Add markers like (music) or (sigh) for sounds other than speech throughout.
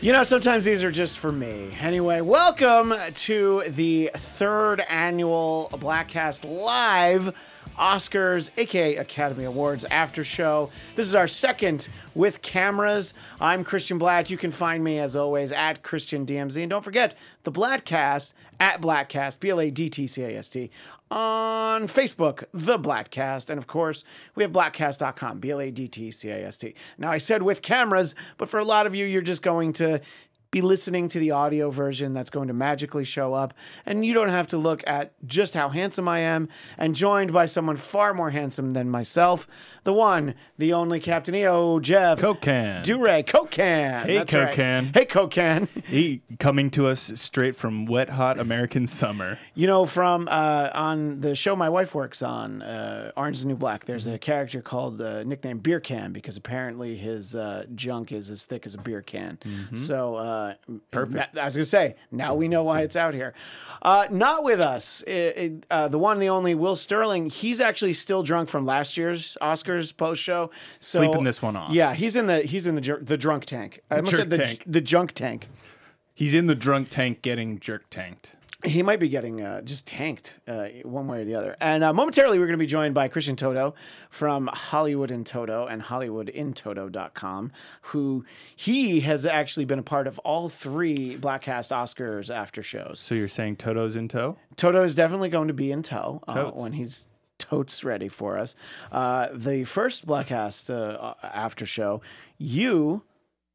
You know, sometimes these are just for me. Anyway, welcome to the third annual Bladtcast Live Oscars, aka Academy Awards after show. This is our second with cameras. I'm Christian Bladt. You can find me as always at Christian DMZ. And don't forget the Bladtcast at Bladtcast, B L A D T C A S T, on Facebook, The Bladtcast. And of course, we have bladtcast.com, B L A D T C A S T. Now, I said with cameras, but for a lot of you, you're just going to be listening to the audio version that's going to magically show up. And you don't have to look at just how handsome I am, and joined by someone far more handsome than myself, the one, the only Captain EO, Jeff. Coke can. Duray, Coke Can. Hey, That's Coke right. Hey, Coke Can. He coming to us straight from wet, hot American summer. You know, from uh, on the show my wife works on, uh, Orange is the New Black, there's Mm-hmm. a character called uh, nicknamed Beer Can because apparently his uh, junk is as thick as a beer can. So, uh. Perfect. I was going to say, now we know why it's out here. Uh, not with us. It- it- uh, the one, the only Will Sterling, he's actually still drunk from last year's Oscars post show. So, Sleeping this one off. Yeah, he's in the he's in the jer- the drunk tank. I almost jerk said the, tank. the junk tank. He's in the drunk tank getting jerk tanked. He might be getting uh, just tanked uh, one way or the other. And uh, momentarily, we're going to be joined by Christian Toto from Hollywood in Toto and HollywoodInToto.com, who he has actually been a part of all three Bladtcast Oscars after shows. So you're saying Toto's in tow? Toto is definitely going to be in tow uh, when he's totes ready for us. Uh, the first Bladtcast uh, after show, you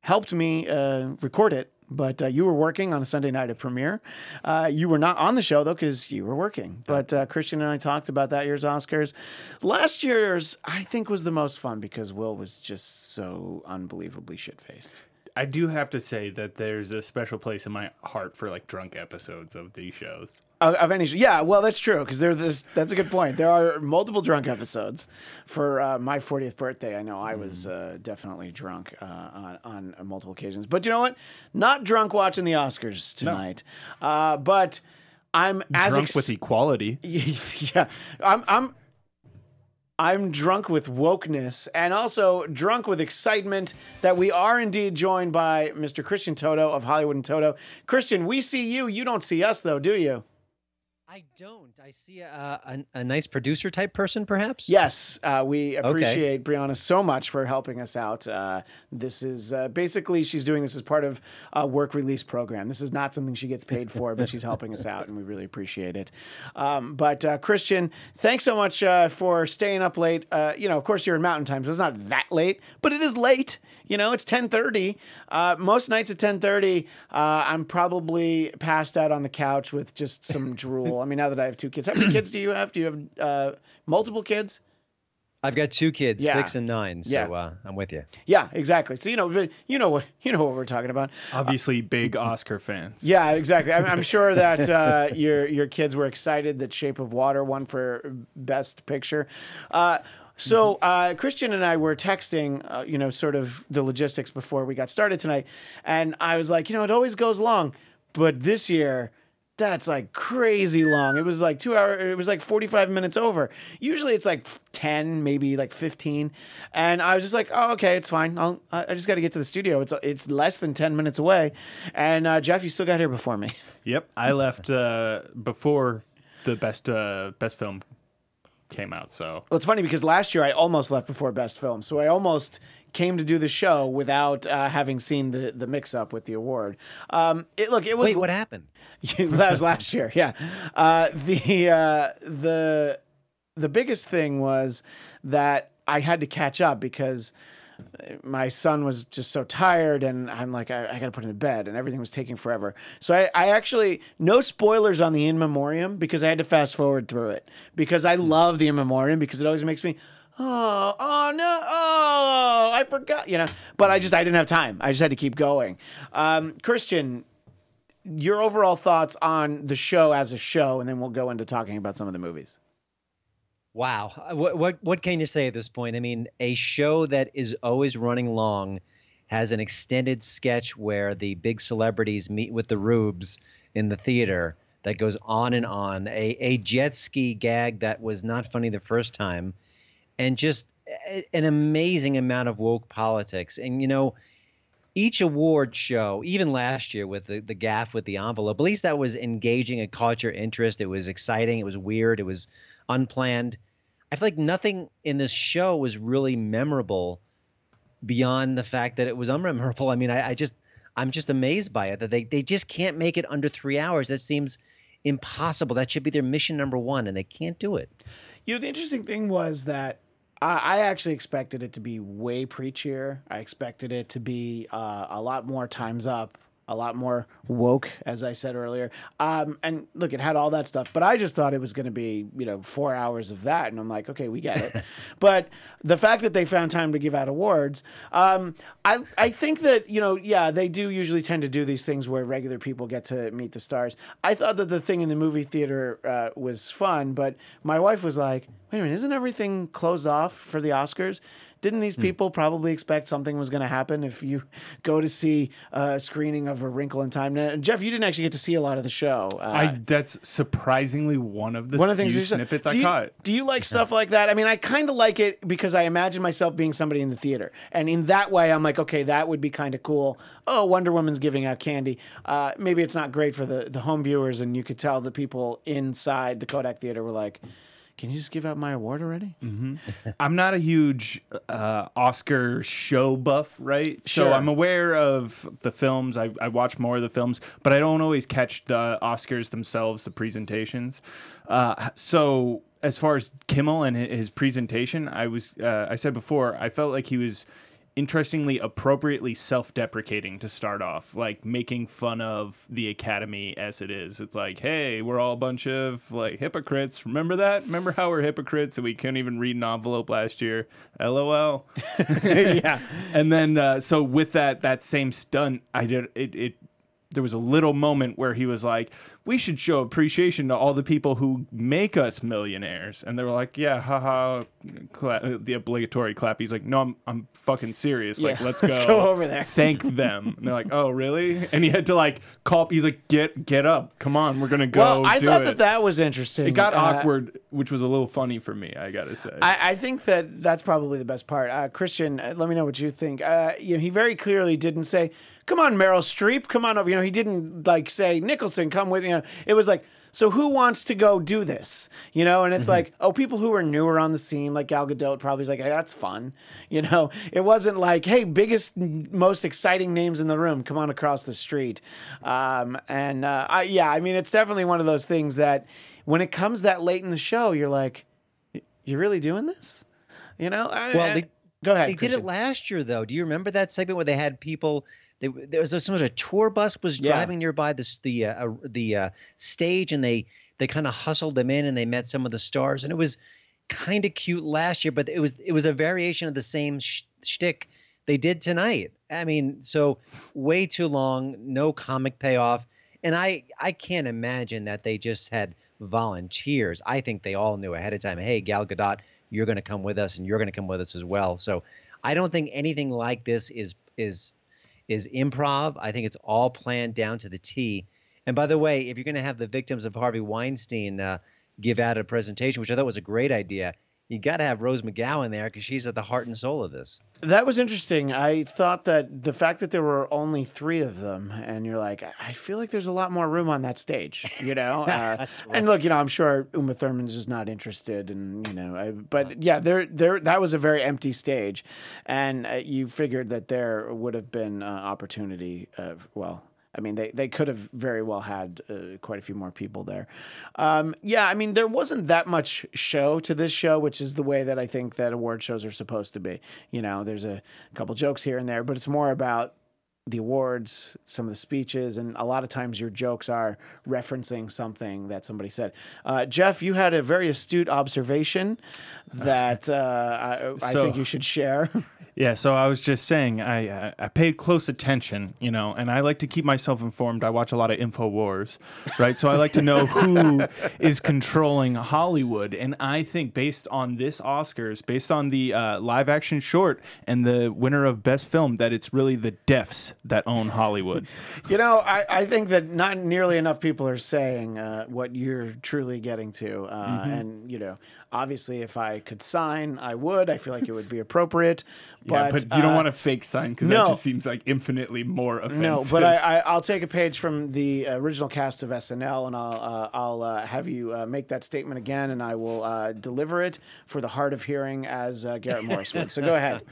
helped me uh, record it. But uh, you were working on a Sunday night at premiere. Uh, you were not on the show though because you were working. But uh, Christian and I talked about that year's Oscars. Last year's, I think, was the most fun because Will was just so unbelievably shit faced. I do have to say that there's a special place in my heart for like drunk episodes of these shows. Of, any, yeah, well, that's true because there's this. That's a good point. There are multiple drunk episodes. For uh, my 40th birthday, I know I was uh, definitely drunk uh, on, on multiple occasions. But you know what? Not drunk watching the Oscars tonight. Uh, but I'm as drunk ex- with equality. (laughs) yeah, I'm I'm I'm drunk with wokeness and also drunk with excitement that we are indeed joined by Mr. Christian Toto of Hollywood in Toto. Christian, we see you. You don't see us though, do you? I don't. I see a, a, a nice producer type person, perhaps. Yes, uh, we appreciate Brianna so much for helping us out. Uh, this is uh, basically she's doing this as part of a work release program. This is not something she gets paid for, but she's helping us out, and we really appreciate it. Um, but uh, Christian, thanks so much uh, for staying up late. Uh, you know, of course, you're in Mountain Time, so it's not that late, but it is late. You know, it's 10:30. Uh, most nights at 10:30, uh, I'm probably passed out on the couch with just some (laughs) drool. I mean, now that I have two kids, how many kids do you have? Do you have uh, multiple kids? I've got two kids, Yeah. six and nine. So Yeah. uh, I'm with you. Yeah, exactly. So you know, you know what you know what we're talking about. Obviously, big Oscar fans. (laughs) Yeah, exactly. I'm, I'm sure that uh, your your kids were excited that Shape of Water won for Best Picture. So uh, Christian and I were texting, uh, you know, sort of the logistics before we got started tonight, and I was like, you know, it always goes long, but this year. That's like crazy long. It was like two hour. It was like forty five minutes over. Usually it's like ten, maybe like fifteen. And I was just like, oh, okay, it's fine. I'll, I I just got to get to the studio. It's it's less than ten minutes away. And uh, Jeff, you still got here before me. Yep. I left uh, before the best uh, best film came out. So Well, it's funny because last year I almost left before Best Film, so I almost came to do the show without uh, having seen the the mix up with the award. Um, it look, it was Wait, what happened? (laughs) that was last year. Yeah, uh, the uh, the the biggest thing was that I had to catch up because my son was just so tired and I'm like, I, I got to put him to bed and everything was taking forever. So I, I actually, no spoilers on the In Memoriam because I had to fast forward through it because I love the In Memoriam because it always makes me, oh, oh no, oh, I forgot, you know, but I just, I didn't have time. I just had to keep going. Um, Christian, your overall thoughts on the show as a show, and then we'll go into talking about some of the movies. Wow. Uh, What, what what can you say at this point? I mean, a show that is always running long has an extended sketch where the big celebrities meet with the rubes in the theater that goes on and on. A, a jet ski gag that was not funny the first time, and just an amazing amount of woke politics. And you know, each award show, even last year with the, the gaff with the envelope, at least that was engaging and caught your interest. It was exciting. It was weird. It was unplanned. I feel like nothing in this show was really memorable beyond the fact that it was unmemorable. I mean, I, I just I'm just amazed by it that they, they just can't make it under three hours. That seems impossible. That should be their mission number one, and they can't do it. You know, the interesting thing was that I, actually expected it to be way preachier. I expected it to be uh, a lot more times up, a lot more woke, as I said earlier. Um, and look, it had all that stuff, but I just thought it was going to be, you know, four hours of that. And I'm like, okay, we get it. (laughs) but the fact that they found time to give out awards, um, I, I think that, you know, yeah, they do usually tend to do these things where regular people get to meet the stars. I thought that the thing in the movie theater uh, was fun, but my wife was like, wait a minute, isn't everything closed off for the Oscars? Didn't these people probably expect something was going to happen if you (laughs) go to see a screening of A Wrinkle in Time? Now, Jeff, you didn't actually get to see a lot of the show. Uh, I that's surprisingly one of the one of the things you snippets do I you, caught. Do you like stuff like that? I mean, I kind of like it because I imagine myself being somebody in the theater, and in that way, I'm like, okay, that would be kind of cool. Oh, Wonder Woman's giving out candy. Uh, maybe it's not great for the the home viewers, and you could tell the people inside the Kodak Theater were like. Can you just give out my award already? (laughs) I'm not a huge uh, Oscar show buff, right? Sure. So I'm aware of the films. I, I watch more of the films, but I don't always catch the Oscars themselves, the presentations. Uh, so as far as Kimmel and his presentation, I was uh, I said before, I felt like he was interestingly appropriately self-deprecating to start off like making fun of the academy as it is. It's like hey we're all a bunch of like hypocrites. Remember that? Remember how we're hypocrites and we couldn't even read an envelope last year? Lol. (laughs) Yeah. and then uh, so with that that same stunt i did it, it there was a little moment where he was like we should show appreciation to all the people who make us millionaires and they were like yeah haha cla- the obligatory clap he's like no i'm, I'm fucking serious like Yeah, let's (laughs) go let's go over there." thank them and they're like oh really and he had to like call he's like get get up come on we're gonna go Well, I do thought it. that that was interesting. it got Uh, awkward which was a little funny for me i gotta say I, I think that that's probably the best part. Uh, Christian, uh, let me know what you think. Uh, you know, he very clearly didn't say, "Come on, Meryl Streep, come on over." You know, he didn't like say, "Nicholson, come with." You know, it was like, "So who wants to go do this?" You know, and it's like, oh, people who are newer on the scene, like Gal Gadot, probably is like, hey, "That's fun." You know, it wasn't like, "Hey, biggest, most exciting names in the room, come on across the street." Um, and uh, I, yeah, I mean, it's definitely one of those things that when it comes that late in the show, you're like you're really doing this? You know? I, Well, I- they- go ahead. They did it last year, though. Do you remember that segment where they had people? They, there was so much a tour bus was Yeah. driving nearby this the uh, uh, the uh, stage, and they they kind of hustled them in, and they met some of the stars, and it was kind of cute last year, but it was it was a variation of the same sh- shtick they did tonight. I mean, so way too long, no comic payoff, and I I can't imagine that they just had volunteers. I think they all knew ahead of time. Hey, Gal Gadot, you're going to come with us, and you're going to come with us as well. So I don't think anything like this is is is improv. I think it's all planned down to the T. And by the way, if you're going to have the victims of Harvey Weinstein uh, give out a presentation, which I thought was a great idea, you got to have Rose McGowan there because she's at the heart and soul of this. That was interesting. I thought that the fact that there were only three of them, and you're like, I feel like there's a lot more room on that stage, you (laughs) know. Uh, That's And look, you know, I'm sure Uma Thurman's just not interested, and you know, I, but yeah, there, there, that was a very empty stage, and uh, you figured that there would have been uh, opportunity. Well, I mean, they, they could have very well had uh, quite a few more people there. Um, yeah, I mean, there wasn't that much show to this show, which is the way that I think that award shows are supposed to be. You know, there's a couple jokes here and there, but it's more about the awards, some of the speeches, and a lot of times your jokes are referencing something that somebody said. Uh, Jeff, you had a very astute observation that uh, I, I So- think you should share. (laughs) Yeah, so I was just saying, I I- I pay close attention, you know, and I like to keep myself informed. I watch a lot of Infowars, right? So I like to know (laughs) who is controlling Hollywood, and I think based on this Oscars, based on the uh, live action short and the winner of Best Film, that it's really the deafs that own Hollywood. (laughs) You know, I, I think that not nearly enough people are saying uh, what you're truly getting to. Uh, Mm-hmm. And, you know, obviously, if I could sign, I would. I feel like it would be appropriate. (laughs) yeah, But, but you don't uh, want a fake sign because no. that just seems like infinitely more offensive. No, but I, I, (laughs) I'll take a page from the original cast of SNL, and I'll uh, I'll uh, have you uh, make that statement again, and I will uh, deliver it for the hard of hearing as uh, Garrett Morris would. So go ahead.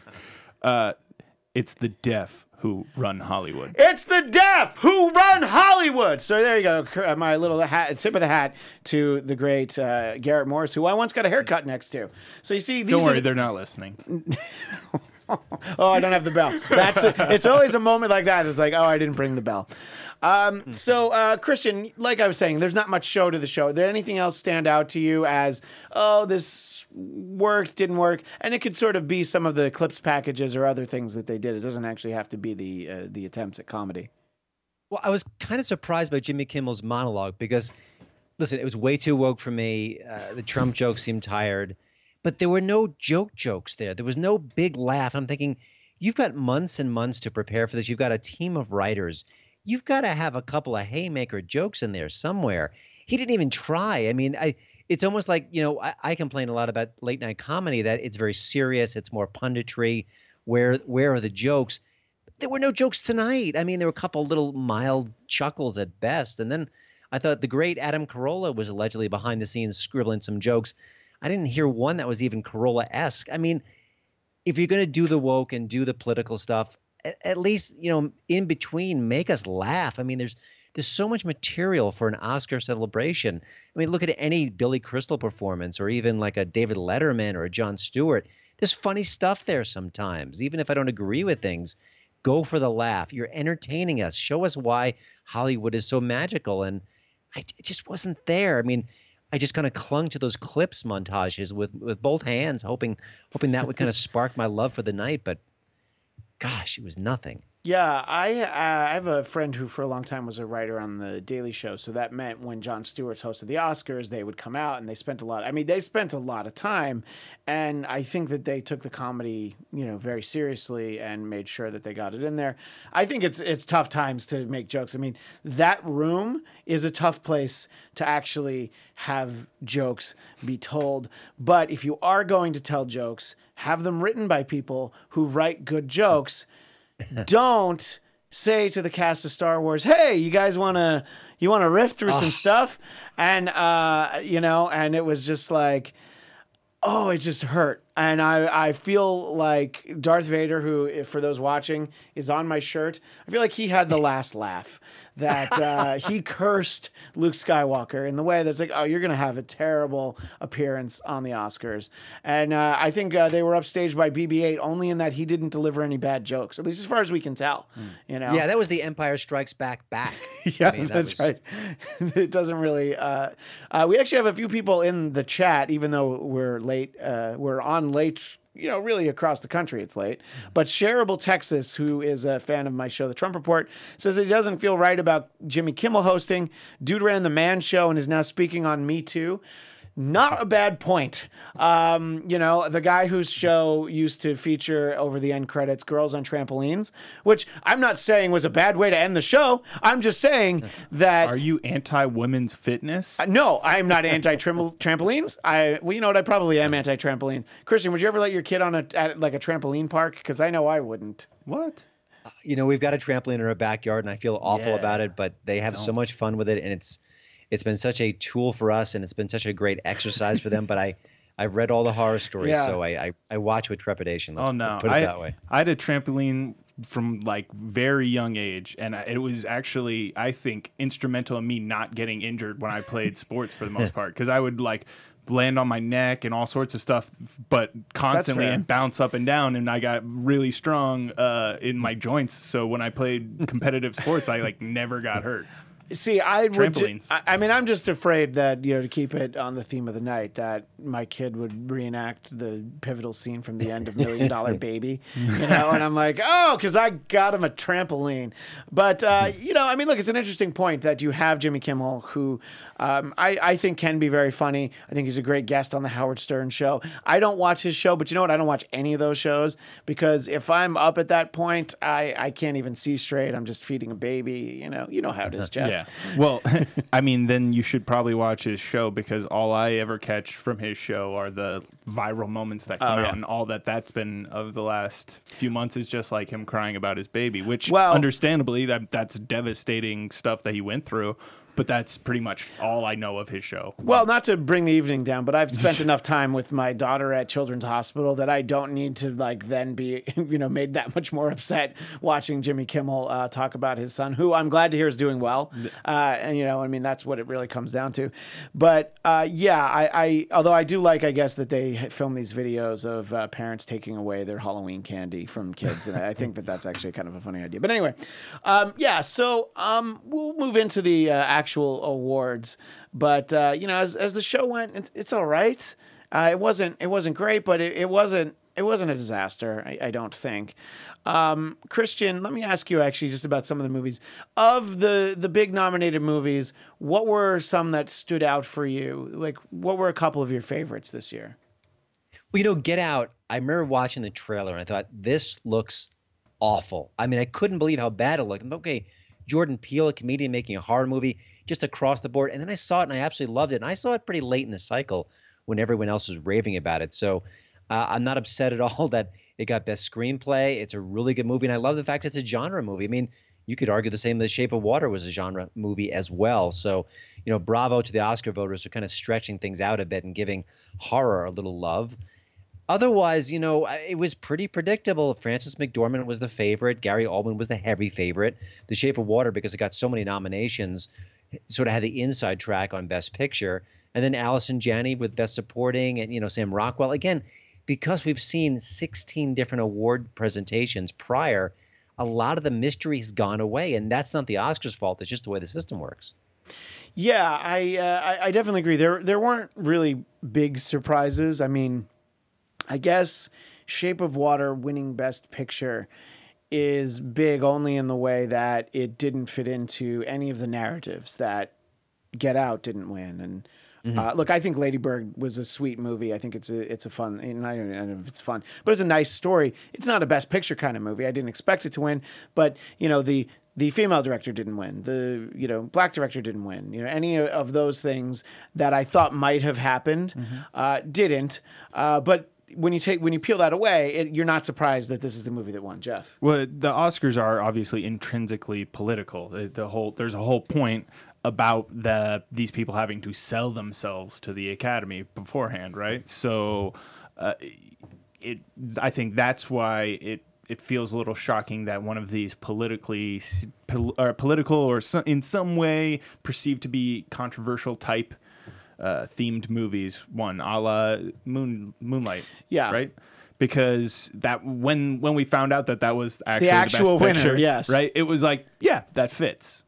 It's the deaf who run Hollywood. It's the deaf who run Hollywood. So there you go. Uh, My little hat, tip of the hat to the great uh, Garrett Morris, who I once got a haircut next to. So you see, these Don't worry, the- they're not listening. (laughs) (laughs) oh, I don't have the bell. That's it. It's always a moment like that. It's like, oh, I didn't bring the bell. Um, so, uh, Christian, like I was saying, there's not much show to the show. Did anything else stand out to you as, oh, this worked, didn't work? And it could sort of be some of the clips packages or other things that they did. It doesn't actually have to be the uh, the attempts at comedy. Well, I was kind of surprised by Jimmy Kimmel's monologue because, listen, it was way too woke for me. Uh, the Trump jokes seemed tired, but there were no joke jokes there. There was no big laugh. I'm thinking, you've got months and months to prepare for this. You've got a team of writers. You've got to have a couple of haymaker jokes in there somewhere. He didn't even try. I mean, I it's almost like you know I, I complain a lot about late night comedy that it's very serious. It's more punditry. Where where are the jokes? there were no jokes tonight. I mean, there were a couple little mild chuckles at best. And then I thought the great Adam Carolla was allegedly behind the scenes scribbling some jokes. I didn't hear one that was even Carolla esque. I mean, if you're going to do the woke and do the political stuff, at, at least, you know, in between, make us laugh. I mean, there's there's so much material for an Oscar celebration. I mean, look at any Billy Crystal performance or even like a David Letterman or a Jon Stewart. There's funny stuff there sometimes, even if I don't agree with things go for the laugh. You're entertaining us. Show us why Hollywood is so magical. And I, it just wasn't there. I mean, I just kind of clung to those clips montages with with both hands, hoping hoping that would kind of spark my love for the night. But gosh, it was nothing. Yeah, I uh, I have a friend who for a long time was a writer on the Daily Show. So that meant when Jon Stewart's hosted the Oscars, they would come out and they spent a lot. I mean, they spent a lot of time, and I think that they took the comedy, you know, very seriously and made sure that they got it in there. I think it's it's tough times to make jokes. I mean, that room is a tough place to actually have jokes be told. But if you are going to tell jokes, have them written by people who write good jokes (laughs) don't say to the cast of Star Wars, "Hey, you guys want to you want to riff through some stuff?" And uh, you know, and it was just like, oh, it just hurt. And I I feel like Darth Vader, who if for those watching is on my shirt, I feel like he had the last laugh. That uh, he cursed Luke Skywalker in the way that's like, oh, you're gonna have a terrible appearance on the Oscars. And uh, I think uh, they were upstaged by BB-8 only in that he didn't deliver any bad jokes, at least as far as we can tell. You know, Yeah, that was the Empire Strikes Back back. (laughs) yeah, I mean, that that's was- right. (laughs) it doesn't really. Uh, uh, we actually have a few people in the chat, even though we're late. Uh, we're on late. You know, really across the country, it's late. But Shareable Texas, who is a fan of my show, The Trump Report, says he doesn't feel right about Jimmy Kimmel hosting. Dude ran the Man Show and is now speaking on Me Too. Not a bad point. Um, you know, the guy whose show used to feature over the end credits Girls on Trampolines, which I'm not saying was a bad way to end the show. I'm just saying that. Are you anti women's fitness? no, I'm not anti trampolines. I, well, you know what? I probably am anti trampolines. Christian, would you ever let your kid on a at like a trampoline park? Because I know I wouldn't. What? you know, we've got a trampoline in our backyard, and I feel awful Yeah. about it. But they have so much fun with it, and it's it's been such a tool for us, and it's been such a great exercise for them. But I I've read all the horror stories, Yeah. so I, I I watch with trepidation. Let's, Oh no! let's put it I, that way. I had a trampoline from like very young age, and it was actually I think instrumental in me not getting injured when I played sports for the most (laughs) part because I would like land on my neck and all sorts of stuff, but constantly and bounce up and down, and I got really strong uh, in my joints. So when I played competitive sports, I like never got hurt. See, I would. ju- Trampolines. I, I mean, I'm just afraid that you know to keep it on the theme of the night that my kid would reenact the pivotal scene from the end of Million Dollar (laughs) Baby, you know, and I'm like, oh, because I got him a trampoline. But uh, you know, I mean, look, it's an interesting point that you have Jimmy Kimmel, who um, I I think can be very funny. I think he's a great guest on the Howard Stern show. I don't watch his show, but you know what? I don't watch any of those shows because if I'm up at that point, I I can't even see straight. I'm just feeding a baby. You know, you know how it is, Jeff. Yeah. Well, (laughs) I mean, then you should probably watch his show because all I ever catch from his show are the viral moments that come Oh, out, yeah. and all that that's been of the last few months is just like him crying about his baby, which, Well- understandably, that that's devastating stuff that he went through. But that's pretty much all I know of his show. Well, not to bring the evening down, but I've spent (laughs) enough time with my daughter at Children's Hospital that I don't need to like then be, (laughs) you know, made that much more (laughs) upset watching Jimmy Kimmel uh, talk about his son, who I'm glad to hear is doing well. Uh, and you know, I mean, that's what it really comes down to. But uh, yeah, I, I, although I do like, I guess that they film these videos of uh, parents taking away their Halloween candy from kids, and I think that that's actually kind of a funny idea. But anyway, um, yeah, so um, we'll move into the uh, actual awards. But uh, you know, as, as the show went, it's, it's all right. Uh, it wasn't it wasn't great, but it, it wasn't it wasn't a disaster. I, I don't think. Um, Christian, let me ask you actually just about some of the movies of the the big nominated movies. What were some that stood out for you? Like, what were a couple of your favorites this year? Well, you know, Get Out. I remember watching the trailer and I thought this looks awful. I mean, I couldn't believe how bad it looked. Okay, Jordan Peele, a comedian making a horror movie, just across the board. And then I saw it and I absolutely loved it. And I saw it pretty late in the cycle when everyone else was raving about it. So uh, I'm not (laughs) upset at all that it got best screenplay. It's a really good movie, and I love the fact it's a genre movie. I mean, you could argue the same. The Shape of Water was a genre movie as well. So, you know, bravo to the Oscar voters for kind of stretching things out a bit and giving horror a little love. Otherwise, you know, it was pretty predictable. Frances McDormand was the favorite. Gary Oldman was the heavy favorite. The Shape of Water, because it got so many nominations, sort of had the inside track on Best Picture. And then Allison Janney with Best Supporting, and you know Sam Rockwell again, because we've seen 16 different award presentations prior. A lot of the mystery has gone away, and that's not the Oscars' fault. It's just the way the system works. Yeah, I, uh, I I definitely agree. There there weren't really big surprises. I mean, I guess Shape of Water winning Best Picture is big only in the way that it didn't fit into any of the narratives that Get Out didn't win. And uh, look, I think Lady Bird was a sweet movie. I think it's a it's a fun. And I don't know if it's fun, but it's a nice story. It's not a Best Picture kind of movie. I didn't expect it to win, but you know the the female director didn't win. The you know black director didn't win. You know any of those things that I thought might have happened uh, didn't. Uh, but when you take when you peel that away, it, you're not surprised that this is the movie that won. Jeff. Well, the Oscars are obviously intrinsically political. The, the whole there's a whole point about the these people having to sell themselves to the Academy beforehand, right? So, uh, it I think that's why it it feels a little shocking that one of these politically pol- or political or so, in some way perceived to be controversial type uh, themed movies one a la Moon Moonlight. Yeah. right. Because that when when we found out that that was actually the, actual best winner, picture, yes. right, it was like, yeah, that fits.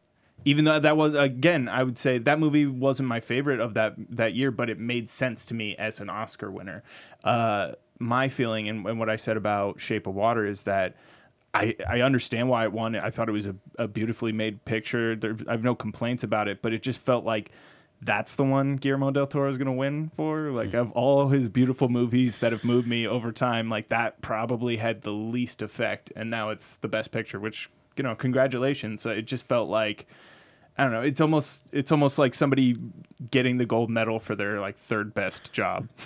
Even though that was again, I would say that movie wasn't my favorite of that that year, but it made sense to me as an Oscar winner. Uh, my feeling and, and what I said about Shape of Water is that I, I understand why it won. I thought it was a, a beautifully made picture. There, I have no complaints about it, but it just felt like that's the one Guillermo del Toro is going to win for. Like hmm. of all his beautiful movies that have moved me over time, like that probably had the least effect, and now it's the best picture. Which you know, congratulations. It just felt like I don't know. It's almost it's almost like somebody getting the gold medal for their like third best job. (laughs)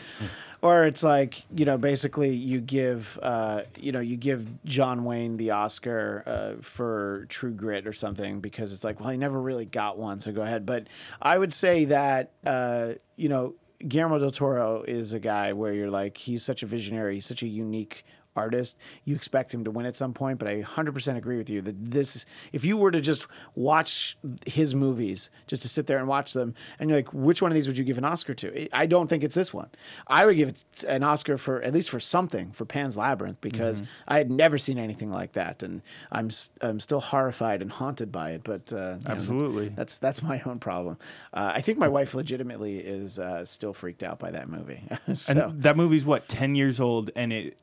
or it's like you know basically you give uh, you know you give John Wayne the Oscar uh, for True Grit or something because it's like well he never really got one so go ahead but I would say that uh, you know Guillermo del Toro is a guy where you're like he's such a visionary he's such a unique artist, you expect him to win at some point. But I 100% agree with you that this, if you were to just watch his movies, just to sit there and watch them, and you're like, which one of these would you give an Oscar to? I don't think it's this one. I would give it an Oscar for at least for something for Pan's Labyrinth because Mm-hmm. I had never seen anything like that, and I'm I'm still horrified and haunted by it. But uh, you know, that's- Absolutely. that's that's my own problem. Uh, I think my wife legitimately is uh, still freaked out by that movie. (laughs) so And that movie's what ten years old, and it,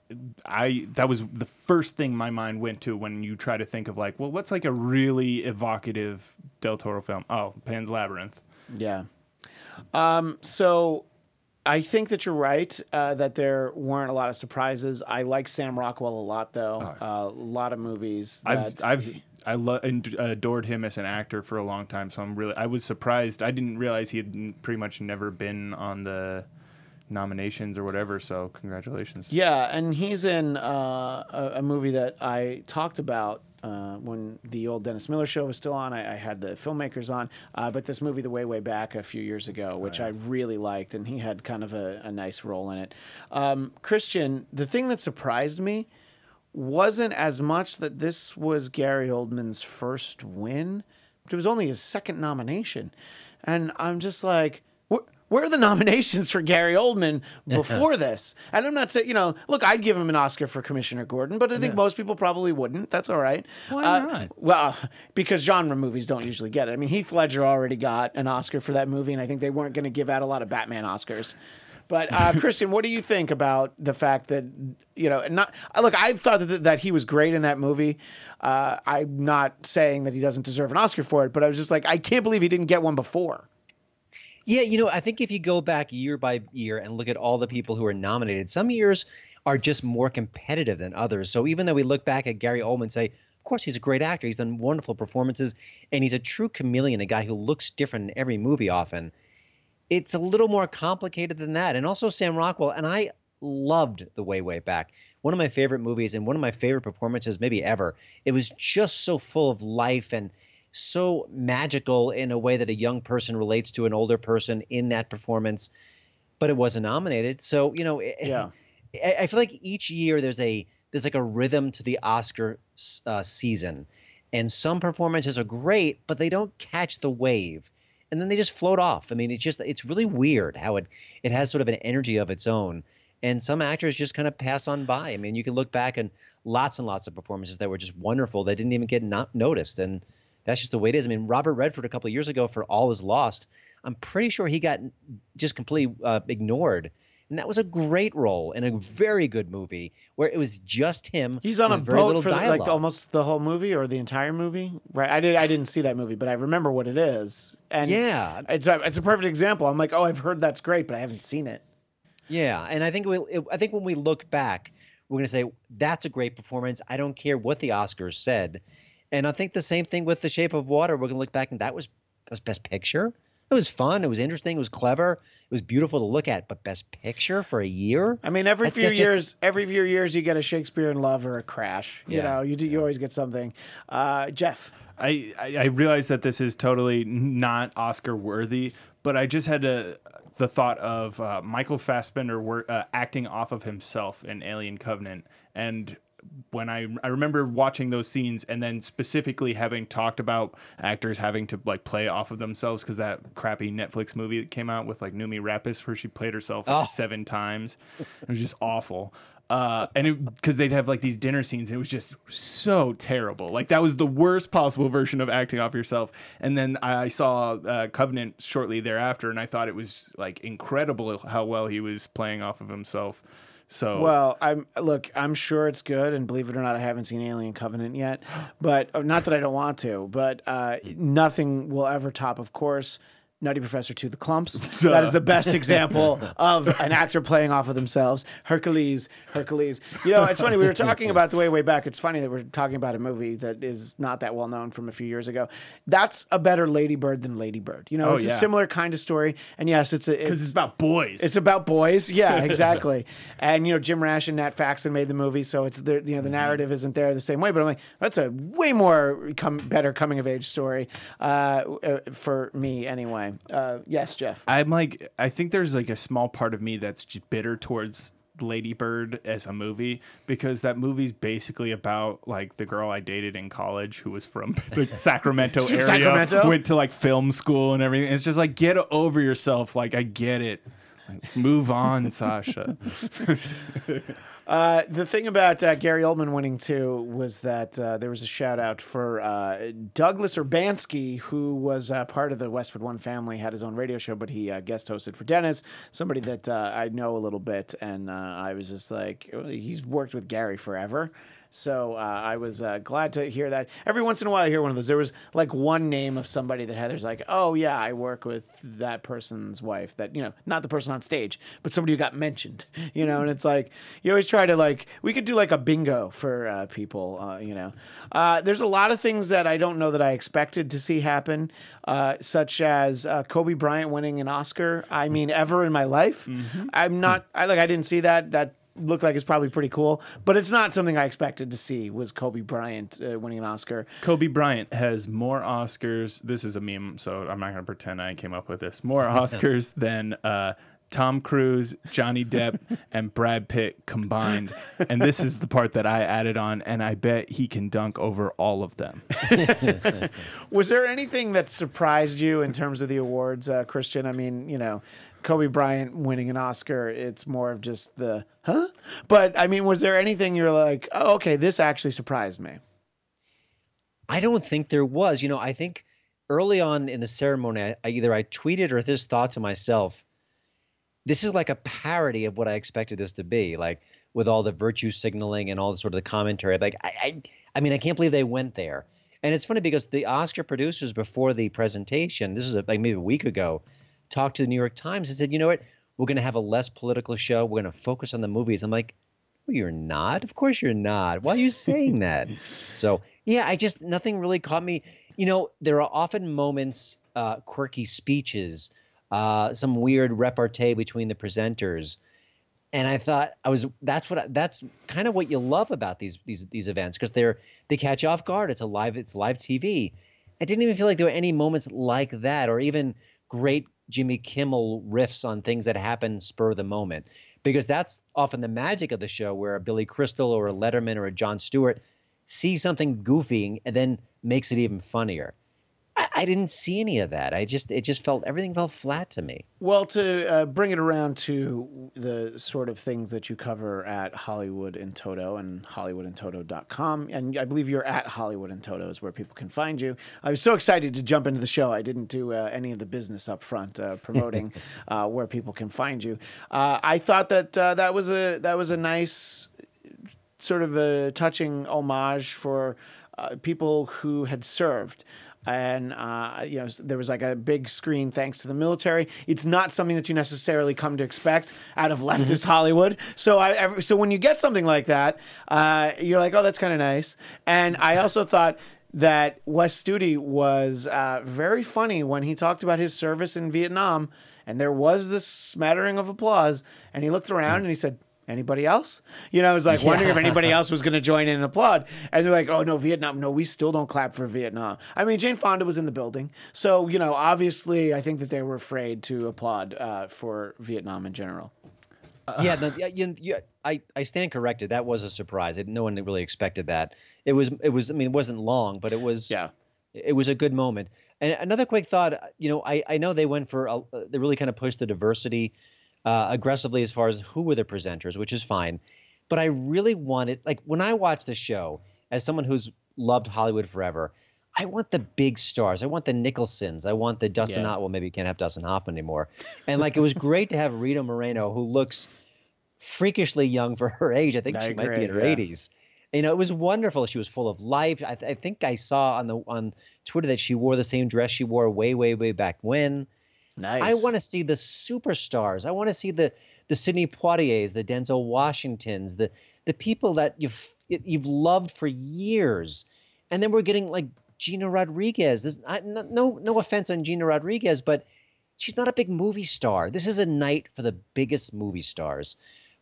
I that was the first thing my mind went to when you try to think of like, well, what's like a really evocative Del Toro film? Oh, Pan's Labyrinth. yeah. Um, so I think that you're right uh, that there weren't a lot of surprises. I like Sam Rockwell a lot, though. Uh, a lot of movies. I've I've he- I lo- and adored him as an actor for a long time, so I'm really I was surprised. I didn't realize he had pretty much never been on the nominations or whatever. So congratulations. Yeah, and he's in uh, a, a movie that I talked about uh, when the old Dennis Miller show was still on. I, I had the filmmakers on, uh, but this movie, The Way Way Back, a few years ago, which I really liked, and he had kind of a, a nice role in it. Um, Christian, the thing that surprised me wasn't as much that this was Gary Oldman's first win, but it was only his second nomination. And I'm just like, where are the nominations for Gary Oldman (laughs) before this? And I'm not saying, you know, look, I'd give him an Oscar for Commissioner Gordon, but I think most people probably wouldn't. That's all right. Why Uh, not? Well, because genre movies don't usually get it. I mean, Heath Ledger already got an Oscar for that movie, and I think they weren't going to give out a lot of Batman Oscars. But uh, (laughs) Christian, what do you think about the fact that you know? Not uh, look, I thought that that he was great in that movie. Uh, I'm not saying that he doesn't deserve an Oscar for it, but I was just like, I can't believe he didn't get one before. Yeah, you know, I think if you go back year by year and look at all the people who are nominated, some years are just more competitive than others. So even though we look back at Gary Oldman and say, of course, he's a great actor, he's done wonderful performances, and he's a true chameleon, a guy who looks different in every movie often. It's a little more complicated than that. And also Sam Rockwell, and I loved The Way, Way Back. One of my favorite movies and one of my favorite performances, maybe ever. It was just so full of life and so magical in a way that a young person relates to an older person in that performance, but it wasn't nominated. So you know, Yeah. (laughs) I, I feel like each year there's a there's like a rhythm to the Oscar uh, season, and some performances are great, but they don't catch the wave, and then they just float off. I mean, it's just it's really weird how it it has sort of an energy of its own. And some actors just kind of pass on by. I mean, you can look back and lots and lots of performances that were just wonderful that didn't even get not noticed. And that's just the way it is. I mean, Robert Redford a couple of years ago for All Is Lost, I'm pretty sure he got just completely uh, ignored. And that was a great role in a very good movie where it was just him. He's on a very boat little for the- like almost the whole movie or the entire movie, right? I did. I didn't see that movie, but I remember what it is. And Yeah. it's a, it's a perfect example. I'm like, oh, I've heard that's great, but I haven't seen it. Yeah, and I think we I think when we look back, we're going to say that's a great performance. I don't care what the Oscars said. And I think the same thing with The Shape of Water. We're going to look back and that was that was best picture. It was fun, it was interesting, it was clever, it was beautiful to look at, but best picture for a year? I mean, every That- few just- years, every few years, you get a Shakespeare in Love or a Crash. You Yeah, know, you do, you always get something. Uh, Jeff, I, I I realize that this is totally not Oscar worthy, but I just had a, the thought of uh, Michael Fassbender wor- uh, acting off of himself in Alien Covenant, and when I I remember watching those scenes, and then specifically having talked about actors having to like play off of themselves because that crappy Netflix movie that came out with like Noomi Rapace where she played herself like Oh. seven times, it was just awful. Uh, and it because they'd have like these dinner scenes, it was just so terrible. Like that was the worst possible version of acting off yourself. And then I saw uh, Covenant shortly thereafter, and I thought it was like incredible how well he was playing off of himself. So well, I'm look. I'm sure it's good, and believe it or not, I haven't seen Alien Covenant yet. But uh, not that I don't want to. But uh, nothing will ever top, of course. Nutty Professor to the Klumps. (laughs) That is the best example of an actor playing off of themselves. Hercules, Hercules. You know, it's funny. We were talking about the way way back. It's funny that we're talking about a movie that is not that well known from a few years ago. That's a better Lady Bird than Lady Bird. You know, Oh, it's a similar kind of story. And yes, it's a because it's about boys. it's about boys, yeah, (laughs) exactly. and you know, Jim Rash and Nat Faxon made the movie, so it's the you know the narrative isn't there the same way. But I'm like, that's a way more come better coming of age story uh, uh, for me anyway. Uh, yes, Jeff. I'm like, I think there's like a small part of me that's just bitter towards Lady Bird as a movie because that movie's basically about like the girl I dated in college who was from (laughs) the Sacramento area, Sacramento? went to like film school and everything. It's just like get over yourself. Like I get it. Move on, Sasha. (laughs) Uh, the thing about uh, Gary Oldman winning too was that uh, there was a shout out for uh, Douglas Urbanski, who was uh, part of the Westwood One family, had his own radio show, but he uh, guest hosted for Dennis, somebody that I know a little bit, and I was just like, he's worked with Gary forever. So uh, I was uh, glad to hear that. Every once in a while, I hear one of those. There was like one name of somebody that Heather's like, oh yeah, I work with that person's wife. That you know, not the person on stage, but somebody who got mentioned. You know, and it's like you always try to like we could do like a bingo for uh, people. Uh, you know, uh, there's a lot of things that I don't know that I expected to see happen, uh, such as uh, Kobe Bryant winning an Oscar. I mean, ever in my life, I'm not. I like. I didn't see that. That looked like it's probably pretty cool, but it's not something I expected to see. Was Kobe Bryant uh, winning an Oscar? Kobe Bryant has more Oscars. This is a meme, so I'm not going to pretend I came up with this. More (laughs) Oscars than uh, Tom Cruise, Johnny Depp, (laughs) and Brad Pitt combined. And this is the part that I added on, and I bet he can dunk over all of them. (laughs) Was there anything that surprised you in terms of the awards, uh, Christian? I mean, you know, Kobe Bryant winning an Oscar, it's more of just the huh? But I mean, was there anything you're like, oh, okay, this actually surprised me? I don't think there was. You know, I think early on in the ceremony, I, I either I tweeted or this thought to myself, this is like a parody of what I expected this to be, like with all the virtue signaling and all the sort of the commentary. Like, I, I, I mean, I can't believe they went there. And it's funny because the Oscar producers before the presentation, this is like maybe a week ago, talked to the New York Times and said, you know what, we're going to have a less political show. We're going to focus on the movies. I'm like, well, you're not. Of course you're not. Why are you saying that? (laughs) so yeah, I just nothing really caught me. You know, there are often moments, uh, quirky speeches, uh, some weird repartee between the presenters, and I thought I was that's what I, that's kind of what you love about these these these events because they're they catch you off guard. It's a live it's live TV. I didn't even feel like there were any moments like that, or even great Jimmy Kimmel riffs on things that happen spur of the moment, because that's often the magic of the show, where a Billy Crystal or a Letterman or a Jon Stewart sees something goofy and then makes it even funnier. I, didn't see any of that. I just it just felt everything felt flat to me. Well, to uh, bring it around to the sort of things that you cover at Hollywood in Toto and HollywoodInToto.com, and I believe you're at Hollywood in Toto is where people can find you. I was so excited to jump into the show. I didn't do uh, any of the business up front uh, promoting (laughs) uh, where people can find you. Uh, I thought that uh, that was a that was a nice sort of a touching homage for uh, people who had served. And uh, you know, there was like a big screen thanks to the military. It's not something that you necessarily come to expect out of leftist Hollywood. So I, so when you get something like that, uh, you're like, oh, that's kind of nice. And I also thought that Wes Studi was uh, very funny when he talked about his service in Vietnam, and there was this smattering of applause. And he looked around and he said, "Anybody else?" You know, I was like wondering if anybody else was going to join in and applaud. And they're like, "Oh no, Vietnam! No, we still don't clap for Vietnam." I mean, Jane Fonda was in the building, so you know, obviously, I think that they were afraid to applaud uh, for Vietnam in general. yeah, no, yeah, you, you, I, I stand corrected. That was a surprise. It, no one really expected that. It was, it was. I mean, it wasn't long, but it was. Yeah. It was a good moment. And another quick thought. You know, I, I know they went for. A, they really kind of pushed the diversity uh, aggressively as far as who were the presenters, which is fine. But I really wanted, like, when I watch the show, as someone who's loved Hollywood forever, I want the big stars. I want the Nicholsons. I want the Dustin. Yeah. Hoff- well, maybe you can't have Dustin Hoffman anymore. (laughs) And like, it was great to have Rita Moreno, who looks freakishly young for her age. I think I she might be in her yeah. 80s. You know, it was wonderful. She was full of life. I, th- I think I saw on the on Twitter that she wore the same dress she wore way, way, way back when. Nice. I want to see the superstars. I want to see the the Sidney Poitiers, the Denzel Washingtons, the the people that you've you've loved for years, and then we're getting like Gina Rodriguez. This, I, no no offense on Gina Rodriguez, but she's not a big movie star. This is a night for the biggest movie stars,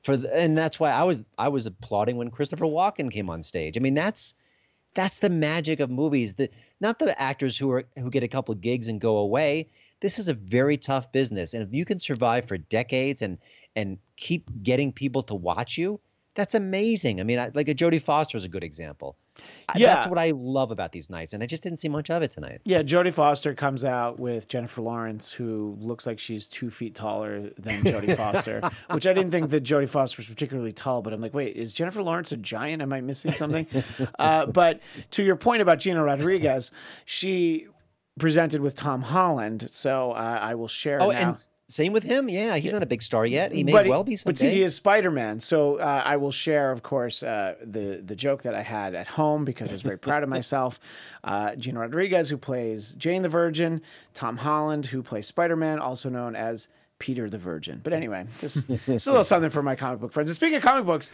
for the, and that's why I was I was applauding when Christopher Walken came on stage. I mean that's that's the magic of movies. The not the actors who are who get a couple of gigs and go away. This is a very tough business, and if you can survive for decades and and keep getting people to watch you, that's amazing. I mean, I, like a Jodie Foster is a good example. Yeah. That's what I love about these nights, and I just didn't see much of it tonight. Yeah, Jodie Foster comes out with Jennifer Lawrence, who looks like she's two feet taller than Jodie (laughs) Foster, which I didn't think that Jodie Foster was particularly tall, but I'm like, wait, is Jennifer Lawrence a giant? Am I missing something? (laughs) uh, but to your point about Gina Rodriguez, she presented with Tom Holland, so uh, I will share Oh, now. and same with him. Yeah, he's not a big star yet. He may but well be someday. But see, he is Spider Man. So uh, I will share, of course, uh, the the joke that I had at home because I was very proud of (laughs) myself. Uh, Gina Rodriguez, who plays Jane the Virgin, Tom Holland, who plays Spider Man, also known as Peter the Virgin. But anyway, this, this is a little something for my comic book friends. And speaking of comic books,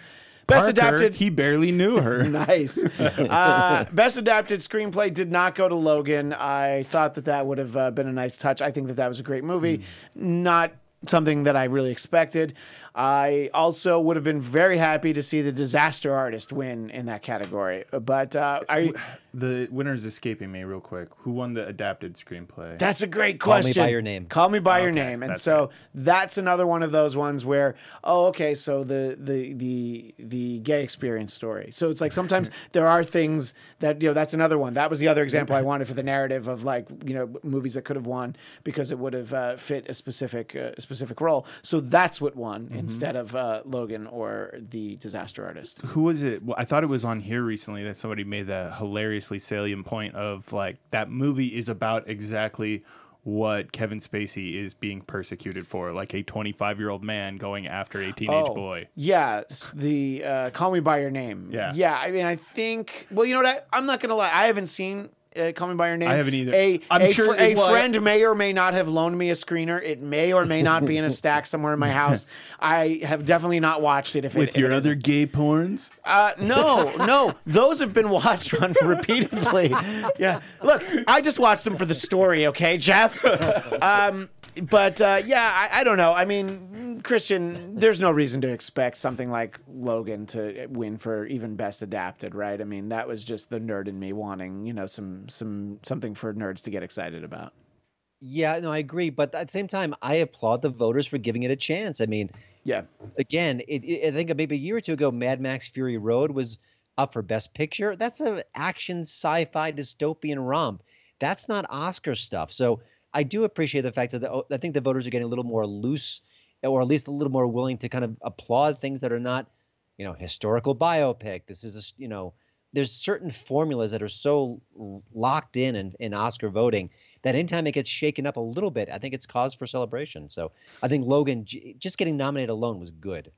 best Parker, adapted. he barely knew her. (laughs) Nice. Uh, best adapted screenplay did not go to Logan. I thought that that would have uh, been a nice touch. I think that that was a great movie. Not something that I really expected. I also would have been very happy to see the Disaster Artist win in that category. But uh, I. The winner's escaping me real quick. Who won the adapted screenplay? That's a great question. Call Me by Your Name. Call me by your name. And that's so right. that's another one of those ones where, oh, okay, so the the the the gay experience story. So it's like sometimes (laughs) there are things that you know. That's another one. That was the other example I (laughs) wanted for the narrative of like you know movies that could have won because it would have uh, fit a specific uh, a specific role. So that's what won Mm-hmm. Instead of uh, Logan or the Disaster Artist. Who was it? Well, I thought it was on here recently that somebody made that hilariously salient point of like that movie is about exactly what Kevin Spacey is being persecuted for, like a 25 year old man going after a teenage Oh, boy. Yeah, the uh, Call Me by Your Name. Yeah. yeah. I mean, I think. Well, you know what? I, I'm not gonna lie. I haven't seen. Uh, Call Me by Your Name. I haven't either. A, I'm a, sure fr- a was- friend may or may not have loaned me a screener. It may or may not be in a (laughs) stack somewhere in my house. I have definitely not watched it. If With if your it other isn't. gay porns? Uh, no, no, those have been watched on (laughs) repeatedly. Yeah, look, I just watched them for the story. Okay, Jeff. Um, but uh, yeah, I, I don't know. I mean, Christian, there's no reason to expect something like Logan to win for even best adapted, right? I mean, that was just the nerd in me wanting, you know, some some something for nerds to get excited about. Yeah, no, I agree. But at the same time, I applaud the voters for giving it a chance. I mean, Yeah, again, it, it, I think maybe a year or two ago, Mad Max Fury Road was up for Best Picture. That's an action sci-fi dystopian romp. That's not Oscar stuff. So I do appreciate the fact that the, I think the voters are getting a little more loose, or at least a little more willing to kind of applaud things that are not, you know, historical biopic. This is, a, you know, there's certain formulas that are so locked in, in in Oscar voting that anytime it gets shaken up a little bit, I think it's cause for celebration. So I think Logan just getting nominated alone was good.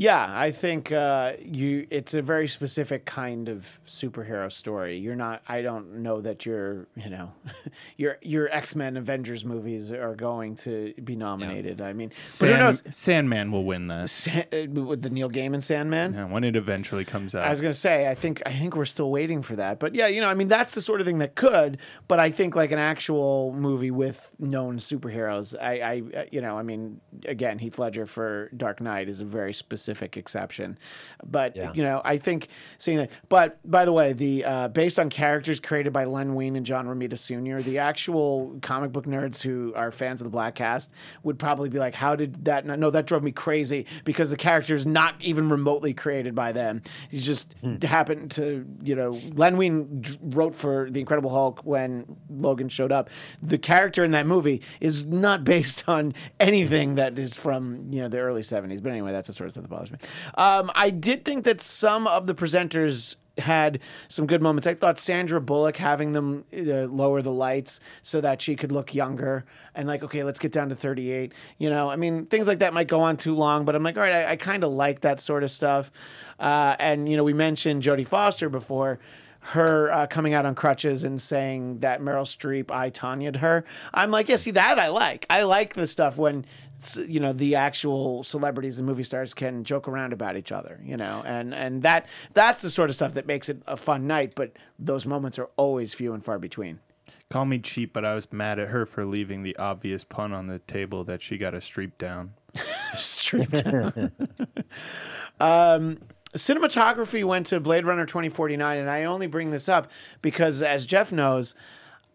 Yeah, I think uh, you. It's a very specific kind of superhero story. You're not. I don't know that your, you know, (laughs) your your X Men Avengers movies are going to be nominated. I mean, but who knows? Sandman will win this. Sa- uh, with the Neil Gaiman Sandman. yeah, when it eventually comes out. I was gonna say, I think I think we're still waiting for that. But yeah, you know, I mean, that's the sort of thing that could. But I think like an actual movie with known superheroes, I, I, uh, you know, I mean, again, Heath Ledger for Dark Knight is a very specific exception. But Yeah. you know, I think seeing that. But by the way, the uh, based on characters created by Len Wein and John Romita Sr., the actual comic book nerds who are fans of the Bladtcast would probably be like, "How did that? Not, no, that drove me crazy because the character is not even remotely created by them. He just happened to, you know, Len Wein d- wrote for the Incredible Hulk when Logan showed up. The character in that movie is not based on anything that is from you know the early '70s. But anyway, that's the sort of that bothers me. Um, I did think that some of the presenters had some good moments. I thought Sandra Bullock having them uh, lower the lights so that she could look younger and like, okay, let's get down to 38. You know, I mean, things like that might go on too long, but I'm like, all right, I, I kind of like that sort of stuff. Uh, and, you know, we mentioned Jodie Foster before. Her uh, coming out on crutches and saying that Meryl Streep I Tonya'd her. I'm like, yeah, see that I like. I like the stuff when you know the actual celebrities and movie stars can joke around about each other you know and and that that's the sort of stuff that makes it a fun night but those moments are always few and far between Call me cheap, but I was mad at her for leaving the obvious pun on the table that she got a streep down. (laughs) stripped (laughs) um cinematography went to blade runner 2049 and i only bring this up because as jeff knows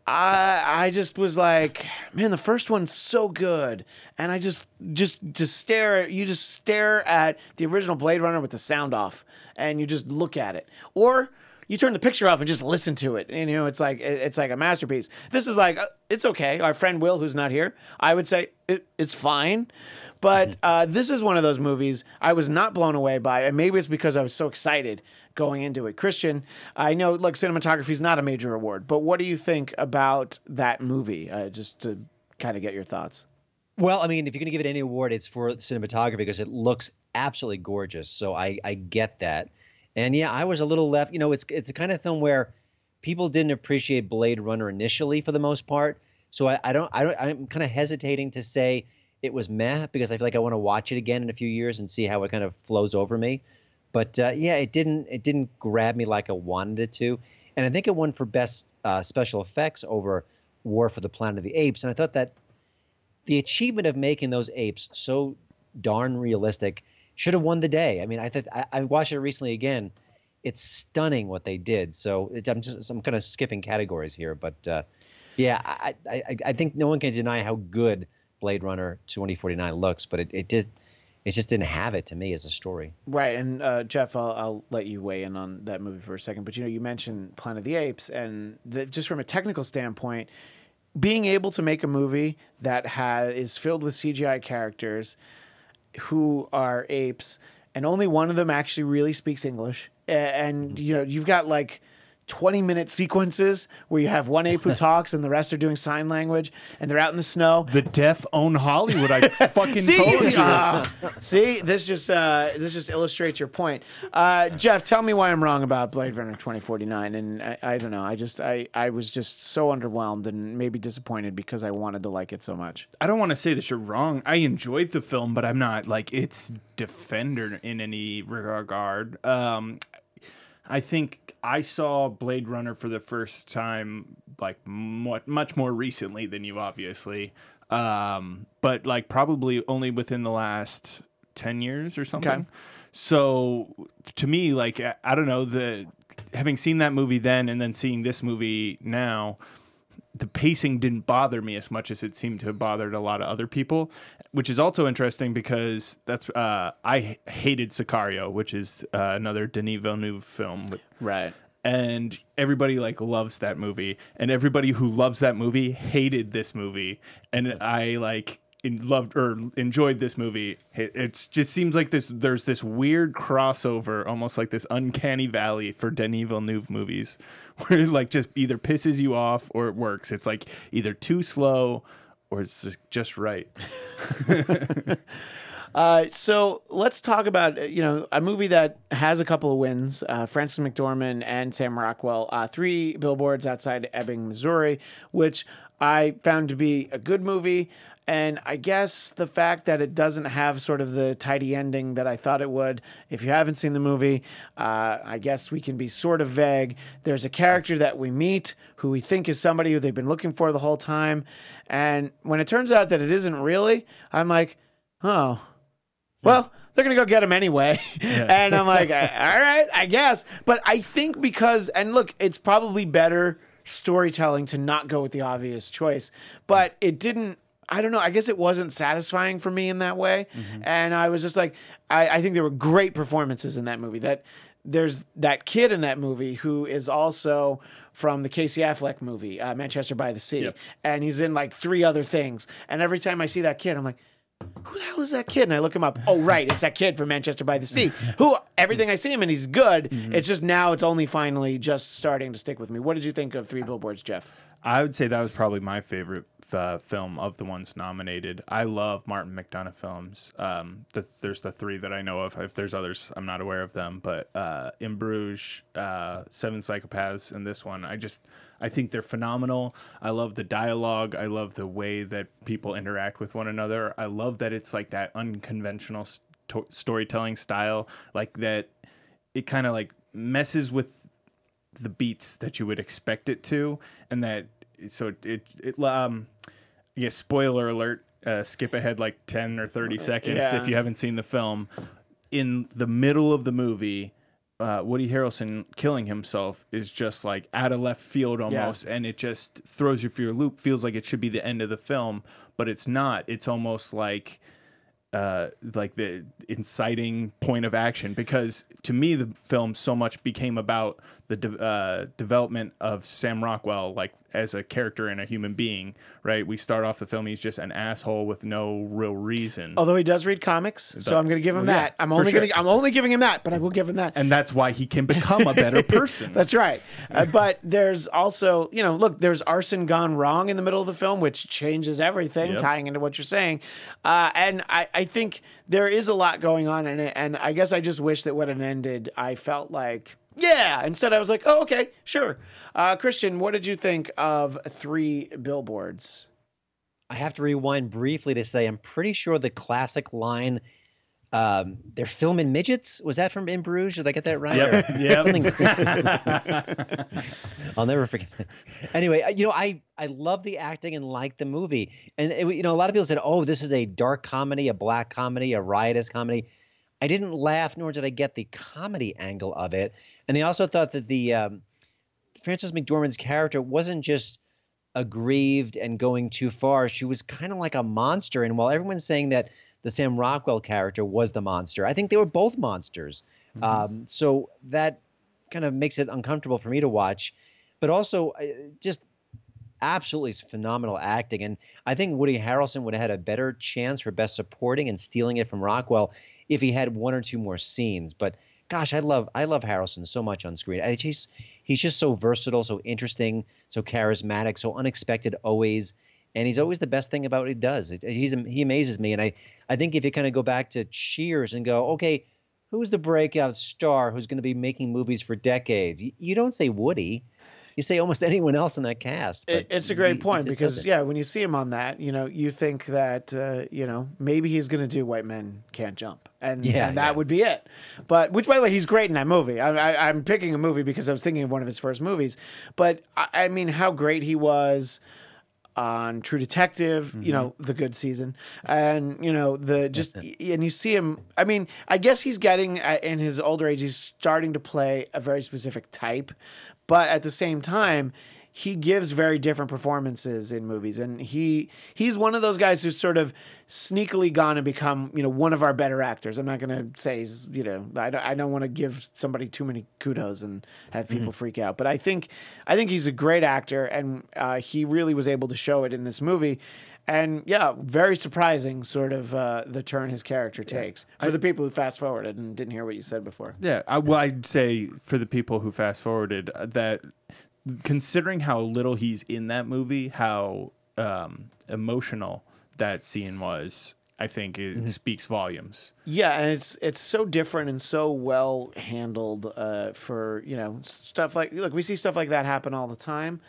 I I just was like, man, the first one's so good, and I just just just stare you just stare at the original Blade Runner with the sound off, and you just look at it, or you turn the picture off and just listen to it. And, you know, it's like it's like a masterpiece. This is like uh, it's okay. Our friend Will, who's not here, I would say it, it's fine. But uh, this is one of those movies I was not blown away by, and maybe it's because I was so excited going into it. Christian, I know, look, cinematography is not a major award, but what do you think about that movie? Uh, just to kind of get your thoughts. Well, I mean, if you're going to give it any award, it's for cinematography because it looks absolutely gorgeous. So I, I get that. And yeah, I was a little left. You know, it's it's the kind of film where people didn't appreciate Blade Runner initially for the most part. So I, I don't I don't I'm kind of hesitating to say it was meh because I feel like I want to watch it again in a few years and see how it kind of flows over me. But uh, yeah, it didn't it didn't grab me like I wanted it to. And I think it won for best uh, special effects over War for the Planet of the Apes. And I thought that the achievement of making those apes so darn realistic should have won the day. I mean, I thought I, I watched it recently again. It's stunning what they did. So it, I'm just I'm kind of skipping categories here, but uh, yeah, I, I I- I think no one can deny how good Blade Runner 2049 looks, but it, it did it just didn't have it to me as a story. Right, and uh, Jeff, I'll, I'll let you weigh in on that movie for a second. But you know, you mentioned Planet of the Apes, and the, just from a technical standpoint, being able to make a movie that has is filled with CGI characters who are apes, and only one of them actually really speaks English, and you know, you've got like. 20 minute sequences where you have one ape who (laughs) talks and the rest are doing sign language and they're out in the snow The deaf own Hollywood. I (laughs) fucking See, told you. Ah, see, this just uh, this just illustrates your point. Uh, Jeff, tell me why I'm wrong about Blade Runner 2049. And I, I don't know. I just I I was just so underwhelmed and maybe disappointed because I wanted to like it so much. I don't want to say that you're wrong. I enjoyed the film, but I'm not like its defender in any regard. Um, I think I saw Blade Runner for the first time like mu- much more recently than you, obviously. Um, but like probably only within the last ten years or something. Okay. So to me, like I, I don't know the having seen that movie then and then seeing this movie now the pacing didn't bother me as much as it seemed to have bothered a lot of other people, which is also interesting because that's uh, I hated Sicario, which is uh, another Denis Villeneuve film, Right. and everybody like loves that movie, and everybody who loves that movie hated this movie, and I like in, loved or enjoyed this movie. It it's just seems like this there's this weird crossover, almost like this uncanny valley for Denis Villeneuve movies, (laughs) where it like just either pisses you off or it works. It's like either too slow or it's just right. (laughs) (laughs) Uh, so let's talk about uh, you know a movie that has a couple of wins. Uh, Frances McDormand and Sam Rockwell, uh, three billboards outside Ebbing, Missouri, which I found to be a good movie. And I guess the fact that it doesn't have sort of the tidy ending that I thought it would. If you haven't seen the movie, uh, I guess we can be sort of vague. There's a character that we meet who we think is somebody who they've been looking for the whole time, and when it turns out that it isn't really, I'm like, oh, well, they're gonna go get him anyway, (laughs) and I'm like, all right, I guess. But I think because, and look, it's probably better storytelling to not go with the obvious choice, but it didn't. I don't know. I guess it wasn't satisfying for me in that way, and I was just like, I, I think there were great performances in that movie. That there's that kid in that movie who is also from the Casey Affleck movie, uh, Manchester by the Sea, and he's in like three other things. And every time I see that kid, I'm like, who the hell is that kid? And I look him up. Oh, right, it's that kid from Manchester by the Sea. (laughs) Who everything I see him and he's good. It's just now it's only finally just starting to stick with me. What did you think of Three Billboards, Jeff? I would say that was probably my favorite uh, film of the ones nominated. I love Martin McDonagh films. Um, the, there's the three that I know of. If there's others, I'm not aware of them. But uh, In Bruges, uh, Seven Psychopaths, and this one, I just I think they're phenomenal. I love the dialogue. I love the way that people interact with one another. I love that it's like that unconventional sto- storytelling style, like that. It kind of like messes with the beats that you would expect it to, and that so it it, um, I guess spoiler alert. Uh, skip ahead like ten or thirty seconds Yeah. if you haven't seen the film. In the middle of the movie, uh, Woody Harrelson killing himself is just like out of left field almost, and it just throws you for your loop. Feels like it should be the end of the film, but it's not. It's almost like uh, like the inciting point of action because to me the film so much became about the de- uh, development of Sam Rockwell like as a character and a human being right we start off the film he's just an asshole with no real reason Although he does read comics, so I'm going to give him well, yeah, that. I'm only sure. to I'm only giving him that, but I will give him that. and that's why he can become a better (laughs) person That's right. Uh, but there's also, you know, look, there's arson gone wrong in the middle of the film, which changes everything, Yep. tying into what you're saying. Uh, and I, I think there is a lot going on in it. And I guess I just wish that when it ended, I felt like, yeah. Instead, I was like, oh, okay, sure. Uh, Christian, what did you think of Three Billboards? I have to rewind briefly to say I'm pretty sure the classic line, um, "They're filming midgets." Was that from In Bruges? Did I get that right? Yep, Or yep. filming- (laughs) I'll never forget. Anyway, uh, you know, I I love the acting and like the movie, and it, you know, a lot of people said, "Oh, this is a dark comedy, a black comedy, a riotous comedy." I didn't laugh, nor did I get the comedy angle of it, and I also thought that the um, Frances McDormand's character wasn't just aggrieved and going too far. She was kind of like a monster. And while everyone's saying that the Sam Rockwell character was the monster, I think they were both monsters. Um, so that kind of makes it uncomfortable for me to watch. But also, uh, just absolutely phenomenal acting. And I think Woody Harrelson would have had a better chance for best supporting and stealing it from Rockwell if he had one or two more scenes. But gosh, I love I love Harrelson so much on screen. I, he's he's just so versatile, so interesting, so charismatic, so unexpected always. And he's always the best thing about what he does. It, he's he amazes me. And I I think if you kind of go back to Cheers and go, okay, who's the breakout star who's going to be making movies for decades? You, you don't say Woody. You say almost (laughs) anyone else in that cast. It, it's a great he point because yeah, when you see him on that, you know, you think that uh, you know maybe he's going to do White Men Can't Jump, and, Yeah, and that yeah. would be it. But which, by the way, he's great in that movie. I, I, I'm picking a movie because I was thinking of one of his first movies. But I, I mean, how great he was on True Detective, you know, the good season, and you know the just and you see him. I mean, I guess he's getting uh, in his older age, he's starting to play a very specific type, but at the same time. He gives very different performances in movies, and he he's one of those guys who's sort of sneakily gone and become you know one of our better actors. I'm not going to say he's you know I don't, I don't want to give somebody too many kudos and have people freak out, but I think I think he's a great actor, and uh, he really was able to show it in this movie. And yeah, very surprising, sort of uh, the turn his character takes for the people who fast forwarded and didn't hear what you said before. Yeah, I, well, I'd say for the people who fast forwarded uh, that, considering how little he's in that movie, how um, emotional that scene was, I think it speaks volumes. Yeah, and it's it's so different and so well handled uh, for you know stuff like look we see stuff like that happen all the time,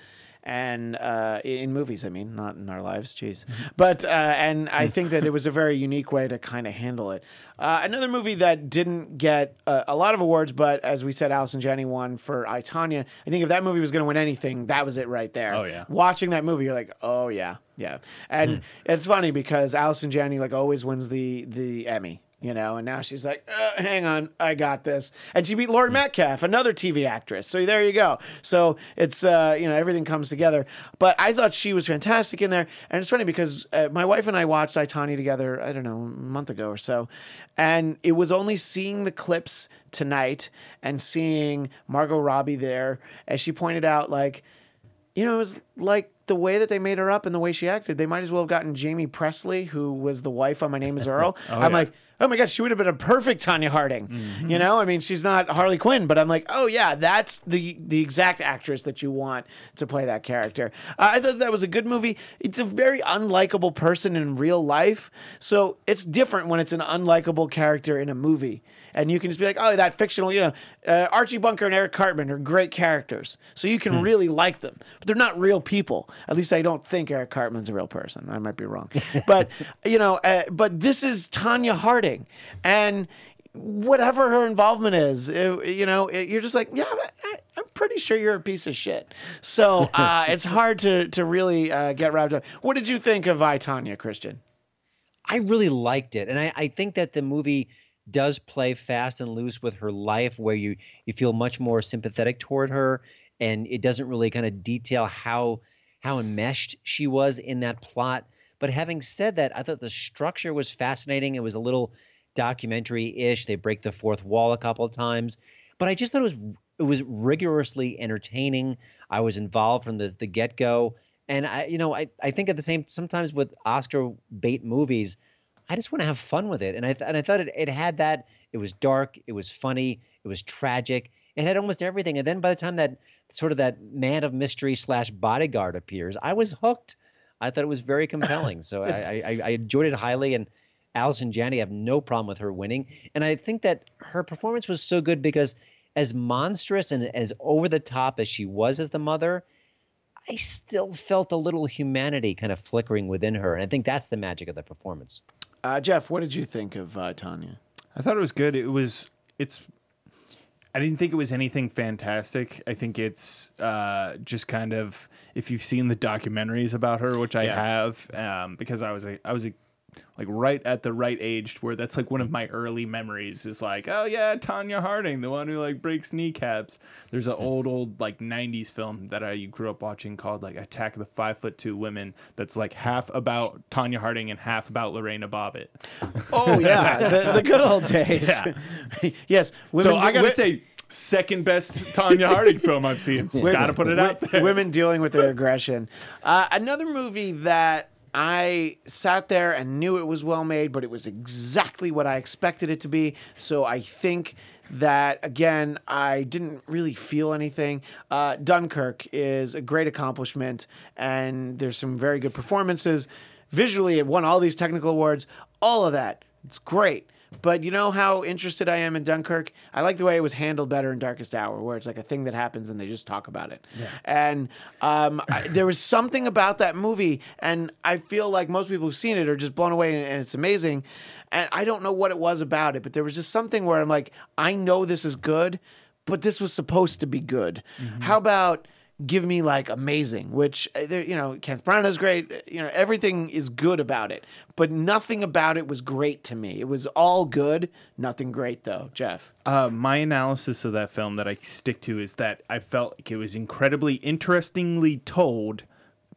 and uh, in movies I mean not in our lives, jeez. But uh, and I think that it was a very unique way to kind of handle it. Uh, another movie that didn't get uh, a lot of awards, but as we said, Allison Janney won for I Tonya. I think if that movie was going to win anything, that was it right there. Oh, yeah. Watching that movie, you're like, oh yeah, yeah. And it's funny because Allison Janney like always wins the the Emmy, you know, and now she's like, uh, hang on, I got this, and she beat Laurie Metcalf, another TV actress. So there you go. So it's uh, you know everything comes together. But I thought she was fantastic in there, and it's funny because uh, my wife and I watched I Tonya together. I don't know a month ago or so, and it was only seeing the clips tonight and seeing Margot Robbie there, as she pointed out, like you know, it was like the way that they made her up and the way she acted. They might as well have gotten Jaime Pressly, who was the wife on My Name Is Earl. (laughs) I'm yeah. like, oh my god, she would have been a perfect Tonya Harding. You know, I mean, she's not Harley Quinn, but I'm like, oh yeah, that's the the exact actress that you want to play that character. Uh, I thought that was a good movie. It's a very unlikable person in real life, so it's different when it's an unlikable character in a movie. And you can just be like, oh, that fictional, you know, uh, Archie Bunker and Eric Cartman are great characters. So you can really like them, but they're not real people. At least I don't think Eric Cartman's a real person. I might be wrong. But, (laughs) you know, uh, but this is Tonya Harding. And whatever her involvement is, uh, you know, it- you're just like, yeah, I, I'm pretty sure you're a piece of shit. So uh, (laughs) it's hard to, to really uh, get wrapped up. What did you think of I, Tonya, Christian? I really liked it, and I, I think that the movie does play fast and loose with her life, where you you feel much more sympathetic toward her, and it doesn't really kind of detail how how enmeshed she was in that plot. But having said that, I thought the structure was fascinating. It was a little documentary-ish. They break the fourth wall a couple of times, but I just thought it was it was rigorously entertaining. I was involved from the the get go, and I you know I I think at the same sometimes with Oscar bait movies, I just want to have fun with it, and I th- and I thought it it had that. It was dark, it was funny, it was tragic. It had almost everything. And then by the time that sort of that man of mystery slash bodyguard appears, I was hooked. I thought it was very compelling. So I, I, I enjoyed it highly. And Allison Janney, I have no problem with her winning. And I think that her performance was so good because as monstrous and as over the top as she was as the mother, I still felt a little humanity kind of flickering within her. And I think that's the magic of the performance. Uh, Jeff, what did you think of uh, Tonya? I thought it was good. It was it's I didn't think it was anything fantastic. I think it's uh, just kind of if you've seen the documentaries about her, which I Yeah. have, um, because I was a, I was a, like right at the right age where that's like one of my early memories is like, oh yeah, Tonya Harding, the one who like breaks kneecaps. There's an old old like '90s film that I grew up watching called like Attack of the Five Foot Two Women. That's like half about Tonya Harding and half about Lorena Bobbitt. Oh yeah, the, (laughs) the good old days. Yeah. (laughs) yes, women so I gotta wi- say, second best Tonya Harding film I've seen. (laughs) gotta put it out there. Women dealing with their aggression. Uh, another movie that I sat there and knew it was well made, but it was exactly what I expected it to be. So I think that again, I didn't really feel anything. Uh, Dunkirk is a great accomplishment, and there's some very good performances. Visually, it won all these technical awards. All of that, it's great. But you know how interested I am in Dunkirk? I like the way it was handled better in Darkest Hour, where it's like a thing that happens and they just talk about it. Yeah. And um, I, there was something about that movie, and I feel like most people who've seen it are just blown away and, and it's amazing. And I don't know what it was about it, but there was just something where I'm like, I know this is good, but this was supposed to be good. How about give me like amazing, which uh, you know, Kenneth Branagh is great. uh, You know, everything is good about it, but nothing about it was great to me. It was all good, nothing great though. Jeff, Uh, my analysis of that film that I stick to is that I felt like it was incredibly interestingly told,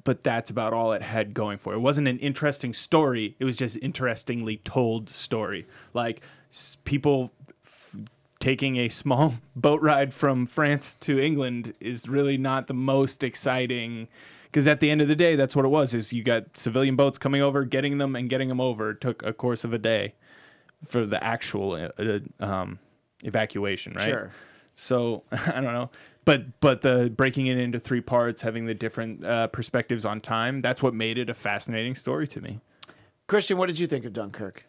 but that's about all it had going for it. It wasn't an interesting story. It was just interestingly told story. Like people taking a small (laughs) boat ride from France to England is really not the most exciting. Because at the end of the day, that's what it was: is you got civilian boats coming over, getting them, and getting them over. It took a course of a day for the actual uh, uh, um, evacuation, right? Sure. So (laughs) I don't know, but but the breaking it into three parts, having the different uh, perspectives on time, that's what made it a fascinating story to me. Christian, what did you think of Dunkirk?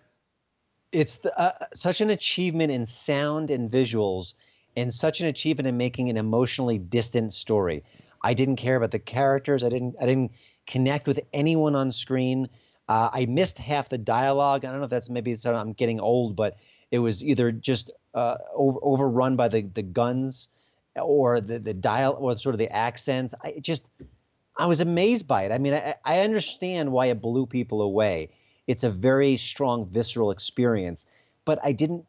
It's the, uh, such an achievement in sound and visuals and such an achievement in making an emotionally distant story. I didn't care about the characters. I didn't i didn't connect with anyone on screen. Uh, i missed half the dialogue. I don't know if that's maybe i'm getting old but it was either just uh, over, overrun by the, the guns or the, the dial or sort of the accents. I just I was amazed by it. I mean, I, I understand why it blew people away. It's a very strong visceral experience, but I didn't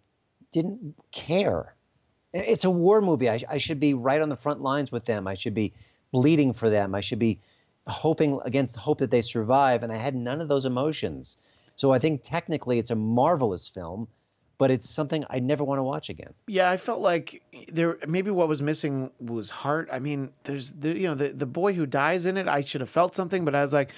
didn't care. It's a war movie. I, I should be right on the front lines with them. I should be bleeding for them. I should be hoping against hope that they survive. And I had none of those emotions. So I think technically it's a marvelous film, but it's something I never want to watch again. Yeah, I felt like there maybe what was missing was heart. I mean, there's the you know the the boy who dies in it. I should have felt something, but I was like,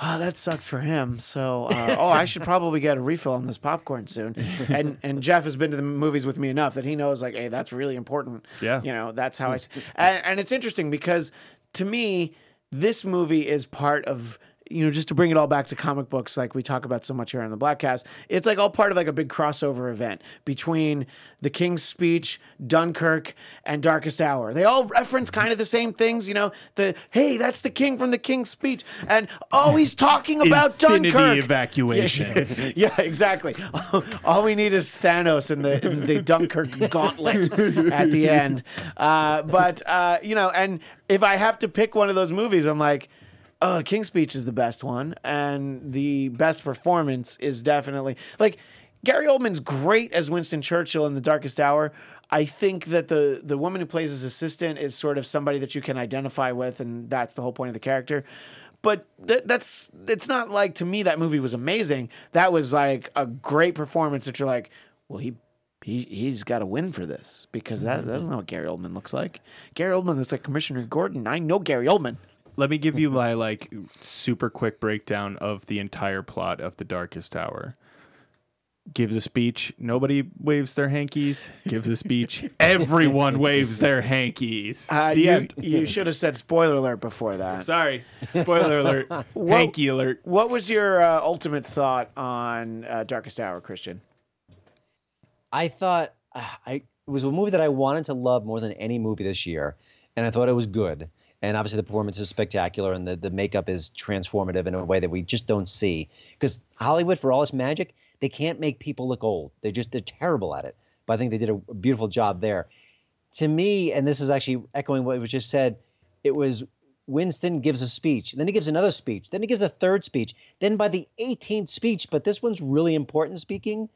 oh, that sucks for him. So uh, (laughs) oh, I should probably get a refill on this popcorn soon. And and Jeff has been to the movies with me enough that he knows like, hey, that's really important. Yeah. you know, that's how I. s- And, and it's interesting because to me, this movie is part of you know, just to bring it all back to comic books, like we talk about so much here on the Bladtcast, it's like all part of like a big crossover event between The King's Speech, Dunkirk, and Darkest Hour. They all reference kind of the same things, you know. The hey, that's the King from The King's Speech, and oh, he's (laughs) talking about Infinity Dunkirk. (laughs) evacuation. (laughs) yeah, exactly. All we need is Thanos and the in the Dunkirk gauntlet at the end. Uh, but uh, you know, and if I have to pick one of those movies, I'm like, oh, King's Speech is the best one, and the best performance is definitely like. Gary Oldman's great as Winston Churchill in The Darkest Hour. I think that the the woman who plays his assistant is sort of somebody that you can identify with, and that's the whole point of the character. But th- that's it's not like to me that movie was amazing. That was like a great performance that you're like, well, he he he's got to win for this because that mm-hmm. that's not what Gary Oldman looks like. Gary Oldman looks like Commissioner Gordon. I know Gary Oldman. Let me give you (laughs) my like super quick breakdown of the entire plot of The Darkest Hour. Gives a speech. Nobody waves their hankies. Gives a speech. (laughs) Everyone waves their hankies. Uh, The you, end. you should have said spoiler alert before that. Sorry. Spoiler alert. (laughs) Hanky alert. What was your uh, ultimate thought on uh, Darkest Hour, Christian? I thought uh, I it was a movie that I wanted to love more than any movie this year, and I thought it was good. And obviously, the performance is spectacular, and the, the makeup is transformative in a way that we just don't see. Because Hollywood, for all its magic, they can't make people look old. They just they're terrible at it. But I think they did a beautiful job there. To me, and this is actually echoing what was just said, it was Winston gives a speech, then he gives another speech, then he gives a third speech. Then by the 18th speech, but this one's really important speaking,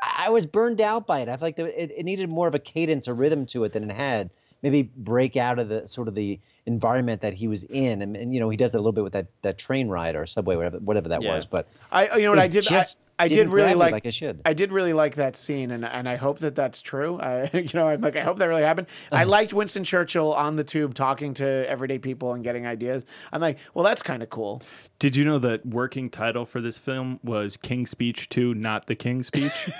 I was burned out by it. I feel like it, it needed more of a cadence, a rhythm to it than it had. Maybe break out of the sort of the environment that he was in, and, and you know he does that a little bit with that, that train ride or subway, whatever whatever that Yeah. was. But I you know what I did just I, I did really like, like it should. I did really like that scene and and I hope that that's true. I (laughs) you know I'm like I hope that really happened. I Uh-huh. liked Winston Churchill on the tube talking to everyday people and getting ideas. I'm like, well that's kind of cool. Did you know that working title for this film was King's Speech 2, not the King's Speech? (laughs)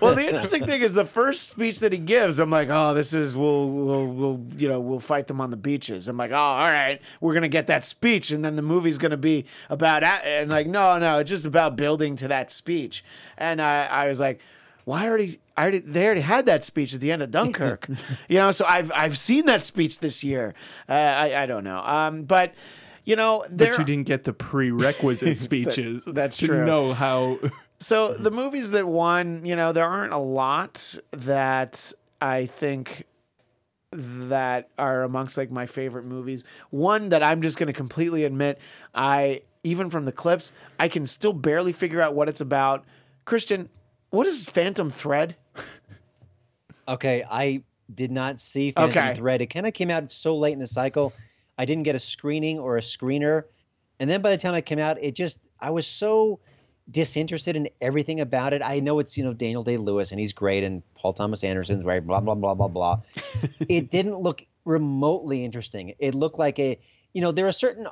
Well, the interesting thing is the first speech that he gives. I'm like, oh, this is we'll we'll we'll you know we'll fight them on the beaches. I'm like, oh, all right, we're gonna get that speech, and then the movie's gonna be about and like, no, no, it's just about building to that speech. And I I was like, why already? I already they already had that speech at the end of Dunkirk, (laughs) you know. So I've I've seen that speech this year. Uh, I I don't know, um, but. You know, there, but you didn't get the prerequisite (laughs) speeches. that's to true. know how. (laughs) So the movies that won, you know, there aren't a lot that I think that are amongst like my favorite movies. One that I'm just going to completely admit, I even from the clips, I can still barely figure out what it's about. Christian, what is Phantom Thread? Okay, I did not see Phantom Okay. Thread. It kind of came out so late in the cycle. I didn't get a screening or a screener. And then by the time it came out, it just I was so disinterested in everything about it. I know it's, you know, Daniel Day Lewis and he's great and Paul Thomas Anderson's right, blah, blah, blah, blah, blah. (laughs) it didn't look remotely interesting. It looked like a you know, there are certain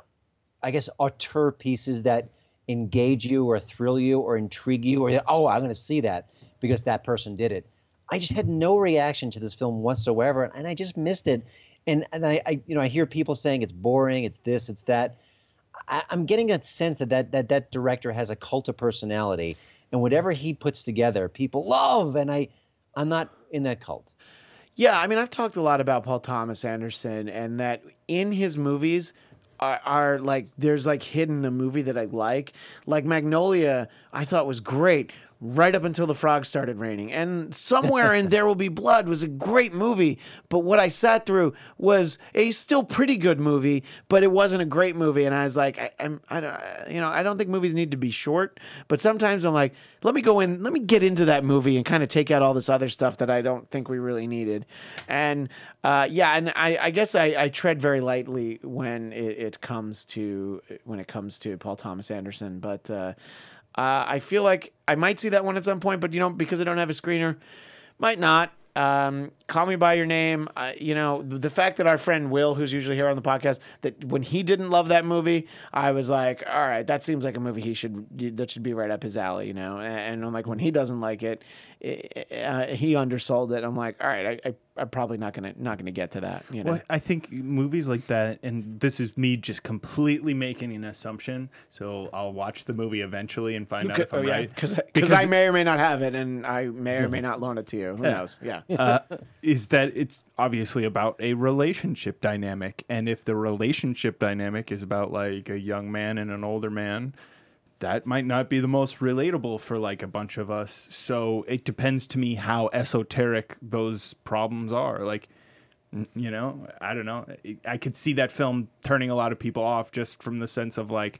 I guess auteur pieces that engage you or thrill you or intrigue you or oh, I'm gonna see that because that person did it. I just had no reaction to this film whatsoever, and I just missed it. And and I, I you know I hear people saying it's boring, it's this, it's that. I, I'm getting a sense that, that that that director has a cult of personality, and whatever he puts together, people love. And I, I'm not in that cult. Yeah, I mean, I've talked a lot about Paul Thomas Anderson and that in his movies are, like there's like hidden a movie that I like. Like Magnolia, I thought was great right up until the frogs started raining. And somewhere in (laughs) There Will Be Blood was a great movie, but what I sat through was a still pretty good movie, but it wasn't a great movie. And I was like, I, I'm, I don't, you know, I don't think movies need to be short, but sometimes I'm like, let me go in, let me get into that movie and kind of take out all this other stuff that I don't think we really needed. And uh, yeah, and I, I guess I, I tread very lightly when it, it comes to when it comes to Paul Thomas Anderson, but. Uh, uh, I feel like I might see that one at some point, but you know, because I don't have a screener, might not. Um, Call Me by Your Name. Uh, you know, the fact that our friend Will, who's usually here on the podcast, that when he didn't love that movie, I was like, all right, that seems like a movie he should that should be right up his alley. You know, and, and I'm like, when he doesn't like it, uh, he undersold it. I'm like, all right, I, I, I'm probably not gonna not gonna get to that. You know. Well, I think movies like that, and this is me just completely making an assumption. So I'll watch the movie eventually and find out if I'm right. because Because- I may or may not have it, and I may or may not loan it to you. Who Yeah. knows? Yeah. (laughs) uh, is that it's obviously about a relationship dynamic, and if the relationship dynamic is about like a young man and an older man, that might not be the most relatable for like a bunch of us. So it depends to me how esoteric those problems are. Like, you know, I don't know. I- could see that film turning a lot of people off just from the sense of like,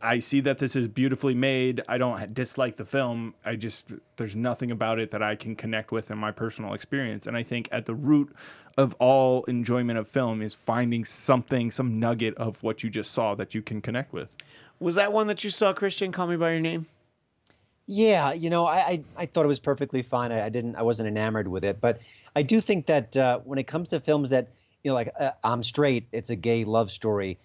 I see that this is beautifully made. I don't dislike the film. I just there's nothing about it that I can connect with in my personal experience. And I think at the root of all enjoyment of film is finding something, some nugget of what you just saw that you can connect with. Was that one that you saw, Christian? Call me by your name. Yeah, you know, I I, I thought it was perfectly fine. I, I didn't, I wasn't enamored with it, but I do think that uh, when it comes to films that you know, like uh, I'm straight, it's a gay love story.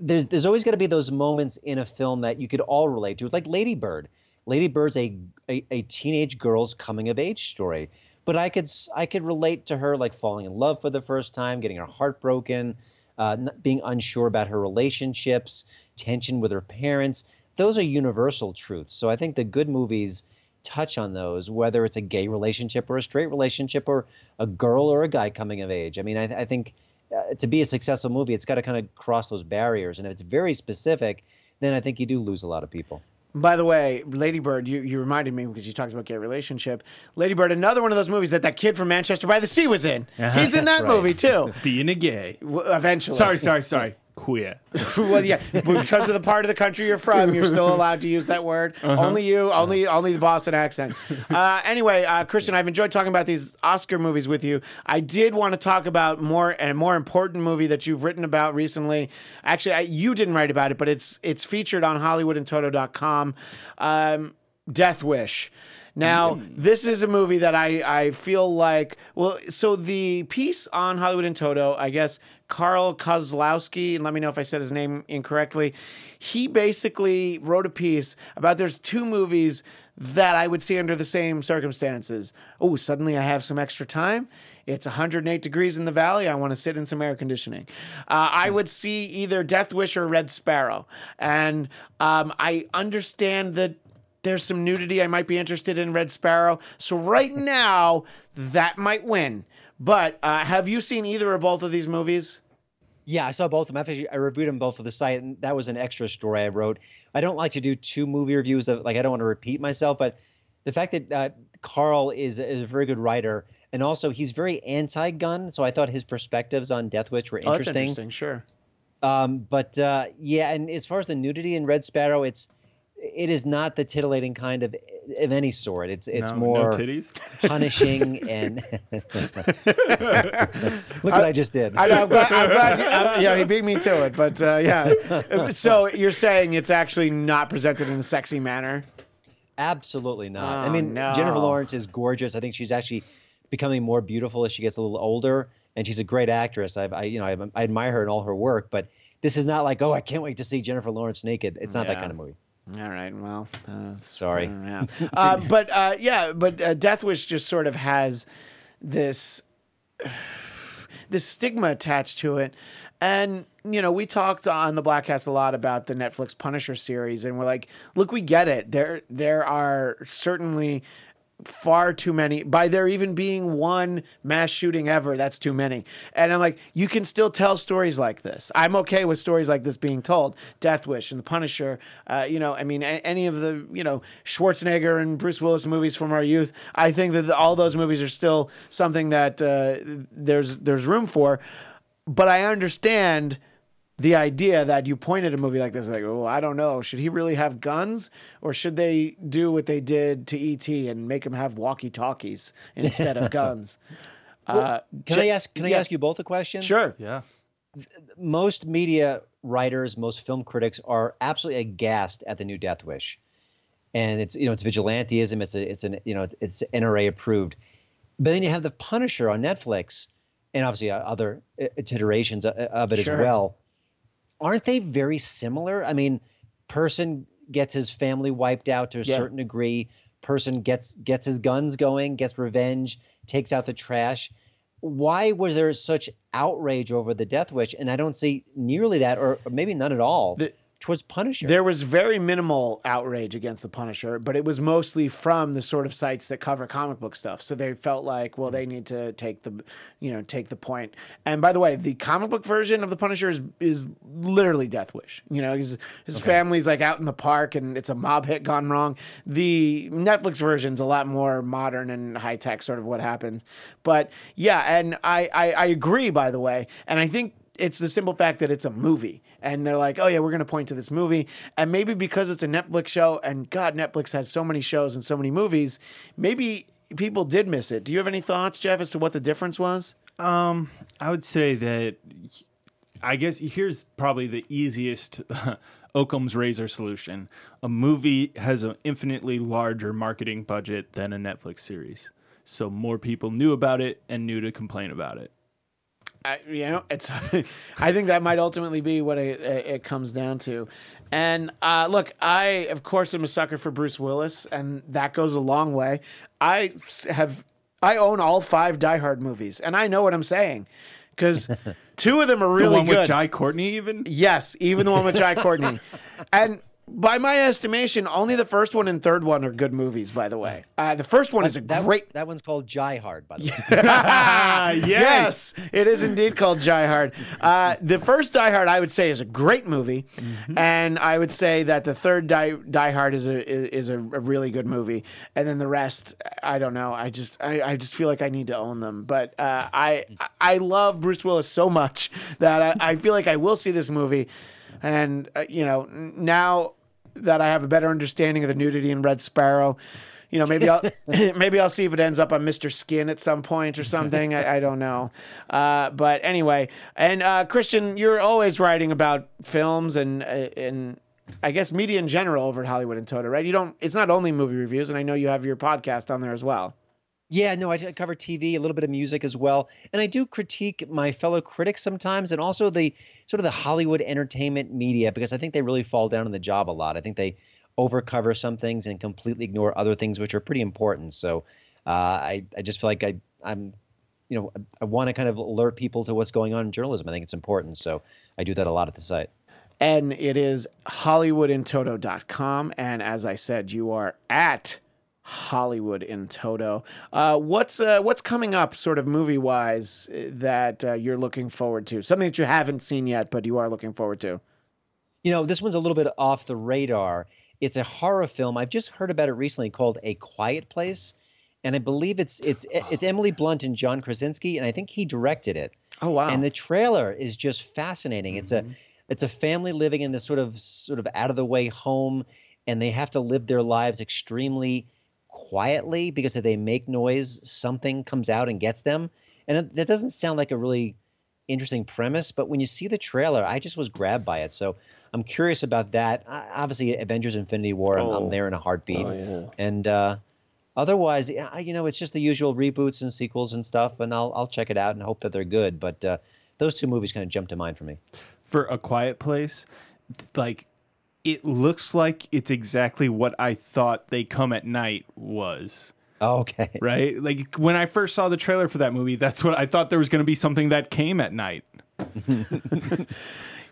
There's there's always got to be those moments in a film that you could all relate to, like Lady Bird. Lady Bird's a, a a teenage girl's coming of age story, but I could I could relate to her like falling in love for the first time, getting her heart broken, uh, being unsure about her relationships, tension with her parents. Those are universal truths. So I think the good movies touch on those, whether it's a gay relationship or a straight relationship or a girl or a guy coming of age. I mean, I, I think uh, to be a successful movie, it's got to kind of cross those barriers. And if it's very specific, then I think you do lose a lot of people. By the way, Lady Bird, you, you reminded me because you talked about gay relationship. Lady Bird, another one of those movies that that kid from Manchester by the Sea was in. He's in that right. movie too. (laughs) Being a gay. W- Eventually, Sorry, sorry, sorry. (laughs) Queer. (laughs) well, yeah, because of the part of the country you're from, you're still (laughs) allowed to use that word. Only you, only only the Boston accent. (laughs) Uh, anyway, uh, Christian, I've enjoyed talking about these Oscar movies with you. I did want to talk about more and a more important movie that you've written about recently. Actually, I, you didn't write about it, but it's it's featured on HollywoodinToto.com. Um, Death Wish. Now, this is a movie that I, I feel like, well, so the piece on Hollywood in Toto, I guess Carl Kozlowski, and let me know if I said his name incorrectly, he basically wrote a piece about there's two movies that I would see under the same circumstances. Oh, suddenly I have some extra time. It's 108 degrees in the valley. I want to sit in some air conditioning. Uh, I would see either Death Wish or Red Sparrow. And um, I understand that there's some nudity. I might be interested in Red Sparrow. So right (laughs) now, that might win. But uh, have you seen either or both of these movies? Yeah, I saw both of them. Actually, I reviewed them both for the site, and that was an extra story I wrote. I don't like to do two movie reviews of like I don't want to repeat myself, but the fact that uh, Carl is is a very good writer, and also he's very anti-gun, so I thought his perspectives on Death Wish were interesting. Oh, that's interesting. interesting. Sure. Um, but uh, yeah, and as far as the nudity in Red Sparrow, it's it is not the titillating kind of of any sort. It's it's No- more no titties. (laughs) punishing and (laughs) look what I just did. I, I'm glad, I'm glad you, uh, yeah, he beat me to it. But uh, yeah. (laughs) So you're saying it's actually not presented in a sexy manner? Absolutely not. I Oh, mean, no. Jennifer Lawrence is gorgeous. I think she's actually becoming more beautiful as she gets a little older, and she's a great actress. I've, I, you know, I, I admire her in all her work, but this is not like, oh, I can't wait to see Jennifer Lawrence naked. It's not that kind of movie. All right. Well, uh, Sorry. Yeah. (laughs) uh, but uh, yeah, but uh, Death Wish just sort of has this (sighs) this stigma attached to it. And you know, we talked on the Bladtcast a lot about the Netflix Punisher series, and we're like, look, we get it. There, there are certainly far too many. By there even being one mass shooting ever, that's too many. And I'm like, you can still tell stories like this. I'm okay with stories like this being told. Death Wish and The Punisher. Uh, you know, I mean, a- any of the you know Schwarzenegger and Bruce Willis movies from our youth. I think that all those movies are still something that uh, there's there's room for. But I understand the idea that you point at a movie like this, like, oh, I don't know, should he really have guns, or should they do what they did to ET and make him have walkie talkies (laughs) instead of guns? (laughs) uh, Can J- I ask? Can I ask you both a question? Sure. Yeah. Most media writers, most film critics are absolutely aghast at the new Death Wish, and it's you know it's vigilanteism. It's a it's an you know it's NRA approved, but then you have the Punisher on Netflix, and obviously uh, other iterations of it Sure. as well. Aren't they very similar? I mean, person gets his family wiped out to a Yeah. certain degree. Person gets gets his guns going, gets revenge, takes out the trash. Why was there such outrage over the Death Wish? And I don't see nearly that, or, or maybe none at all, The- towards Punisher. There was very minimal outrage against the Punisher, but it was mostly from the sort of sites that cover comic book stuff. So they felt like, well, they need to take the, you know, take the point. And by the way, the comic book version of the Punisher is is literally Death Wish. You know, his his family's like out in the park and it's a mob hit gone wrong. The Netflix version's a lot more modern and high tech, sort of what happens. But yeah, and I I, I agree. By the way, and I think it's the simple fact that it's a movie and they're like, oh yeah, we're going to point to this movie. And maybe because it's a Netflix show and God, Netflix has so many shows and so many movies, maybe people did miss it. Do you have any thoughts, Jeff, as to what the difference was? Um, I would say that I guess here's probably the easiest (laughs) Occam's razor solution. A movie has an infinitely larger marketing budget than a Netflix series. So more people knew about it and knew to complain about it. I, you know, it's. (laughs) I think that might ultimately be what it, it comes down to. And uh, look, I of course am a sucker for Bruce Willis, and that goes a long way. I s- have, I own all five Die Hard movies, and I know what I'm saying because (laughs) two of them are The really one good. with Jai Courtney even? Yes, even the one with Jai Courtney. (laughs) And by my estimation, only the first one and third one are good movies. By the way, uh, the first one is a That, great. that one's called Jai Hard, by the way. (laughs) Yes, it is indeed called Die Hard. Uh, the first Die Hard, I would say, is a great movie, and I would say that the third Die, Die Hard is a is, is a, a really good movie, and then the rest, I don't know. I just I, I just feel like I need to own them. But uh, I I love Bruce Willis so much that I, I feel like I will see this movie, and uh, you know now that I have a better understanding of the nudity in Red Sparrow. You know, maybe I'll (laughs) (laughs) maybe I'll see if it ends up on Mr. Skin at some point or something. I, I don't know. Uh, but anyway, and uh, Christian, you're always writing about films and uh, and I guess media in general over at Hollywood in Toto, right? You don't. It's not only movie reviews, and I know you have your podcast on there as well. Yeah, no, I cover TV, a little bit of music as well, and I do critique my fellow critics sometimes, and also the sort of the Hollywood entertainment media because I think they really fall down on the job a lot. I think they overcover some things and completely ignore other things which are pretty important. So uh, I I just feel like I I'm you know I want to kind of alert people to what's going on in journalism. I think it's important, so I do that a lot at the site. and it is hollywoodintoto.com and as i said you are at hollywood in toto uh, what's uh, what's coming up sort of movie wise that uh, you're looking forward to something that you haven't seen yet but you are looking forward to You know, this one's a little bit off the radar. It's a horror film. I've just heard about it recently called A Quiet Place, and I believe it's it's it's Emily Blunt and John Krasinski, and I think he directed it. oh wow And the trailer is just fascinating. It's a it's a family living in this sort of sort of out of the way home, and they have to live their lives extremely quietly because if they make noise, something comes out and gets them. And it, that doesn't sound like a really interesting premise, but when you see the trailer, I just was grabbed by it. So I'm curious about that. I, obviously, Avengers: Infinity War, I'm, Oh. I'm there in a heartbeat. Oh. And uh, otherwise, I- you know, it's just the usual reboots and sequels and stuff, and I'll I'll check it out and hope that they're good. But uh, those two movies kind of jump to mind for me. For A Quiet Place, like it looks like it's exactly what I thought They Come at Night was. Oh, okay. (laughs) Right? Like when I first saw the trailer for that movie, that's what I thought there was going to be something that came at night. (laughs)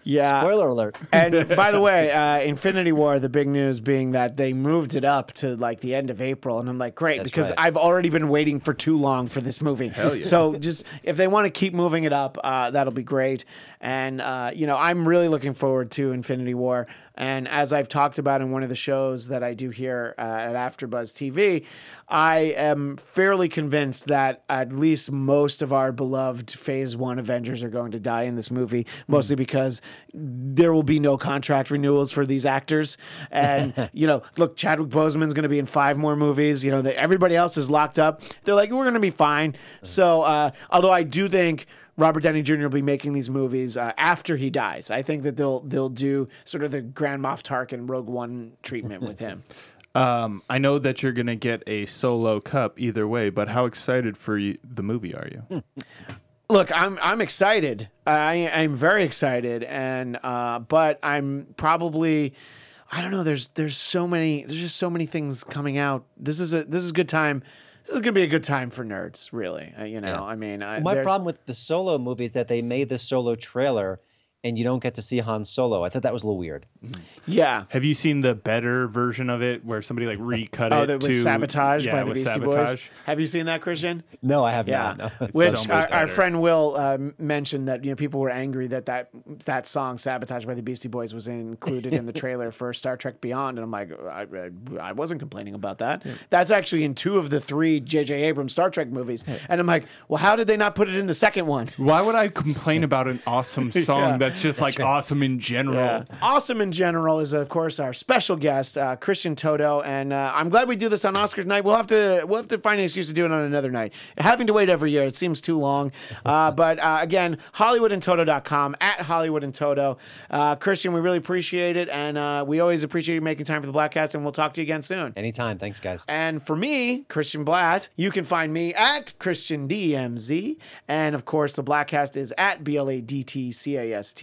yeah Spoiler alert. and (laughs) by the way, uh, Infinity War, the big news being that they moved it up to like the end of April, and I'm like, great, That's because right. I've already been waiting for too long for this movie. Hell yeah. So just if they want to keep moving it up, uh, that'll be great. And uh, you know, I'm really looking forward to Infinity War. And as I've talked about in one of the shows that I do here uh, at AfterBuzz TV, I am fairly convinced that at least most of our beloved Phase One Avengers are going to die in this movie, mostly because there will be no contract renewals for these actors. And (laughs) you know, look, Chadwick Boseman's going to be in five more movies. You know, everybody else is locked up. They're like, we're going to be fine. So, uh, although I do think. Robert Downey Jr. will be making these movies uh, after he dies. I think that they'll they'll do sort of the Grand Moff Tarkin Rogue One treatment with him. (laughs) Um, I know that you're going to get a solo cup either way, but how excited for you, the movie are you? Look, I'm I'm excited. I I'm very excited, and uh, but I'm probably. I don't know. There's there's so many. There's just so many things coming out. This is a this is a good time. This is gonna be a good time for nerds, really. Uh, you know, Yeah. I mean, I, My problem with the solo movie is that they made the solo trailer and you don't get to see Han Solo. I thought that was a little weird. Yeah. Have you seen the better version of it where somebody like recut Oh, it that to was sabotaged yeah, by the with Beastie sabotage? Boys. Have you seen that, Christian? No, I have Yeah, not. No. (laughs) Which so our, our friend Will uh, mentioned that you know people were angry that that that song "Sabotage" by the Beastie Boys was included in the (laughs) trailer for Star Trek Beyond, and I'm like, I, I, I wasn't complaining about that. That's actually in two of the three J.J. Abrams Star Trek movies, and I'm like, well, how did they not put it in the second one? Why would I complain about an awesome (laughs) song Yeah. That's just like awesome in general? Yeah. Awesome in general is of course our special guest uh, Christian Toto, and uh, I'm glad we do this on Oscars night. We'll have to we'll have to find an excuse to do it on another night. Having to wait every year it seems too long. (laughs) Uh, but uh, again, HollywoodinToto.com at Hollywood in Toto. Uh, Christian, we really appreciate it, and uh, we always appreciate you making time for the Bladtcast, and we'll talk to you again soon. Anytime. Thanks, guys. And for me, Christian Bladt, you can find me at Christian DMZ. And of course, the Bladtcast is at B L A D T C A S T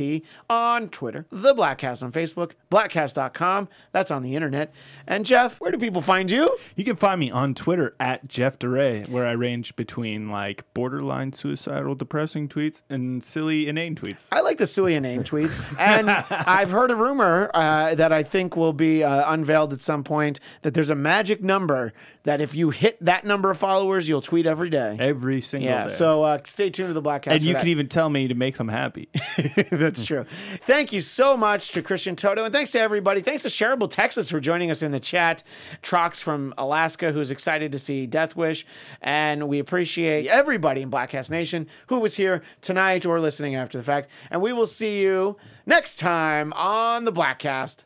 on Twitter, the Bladtcast on Facebook, bladtcast.com. That's on the internet. And Jeff, where do people find you? You can find me on Twitter at Jeff DeRay, where I range between like borderline suicidal, depressing tweets and silly, inane tweets. I like the silly inane tweets. And (laughs) I've heard a rumor uh, that I think will be uh, unveiled at some point that there's a magic number that if you hit that number of followers, you'll tweet every day. Every single Yeah, day. so uh, stay tuned to the Bladtcast. and for you that. can even tell me to make them happy. (laughs) That's true. Thank you so much to Christian Toto, and thanks to everybody. Thanks to Cherable, Texas, for joining us in the chat. Trox from Alaska, who's excited to see Death Wish, and we appreciate everybody in Bladtcast Nation who was here tonight or listening after the fact. And we will see you next time on the Bladtcast.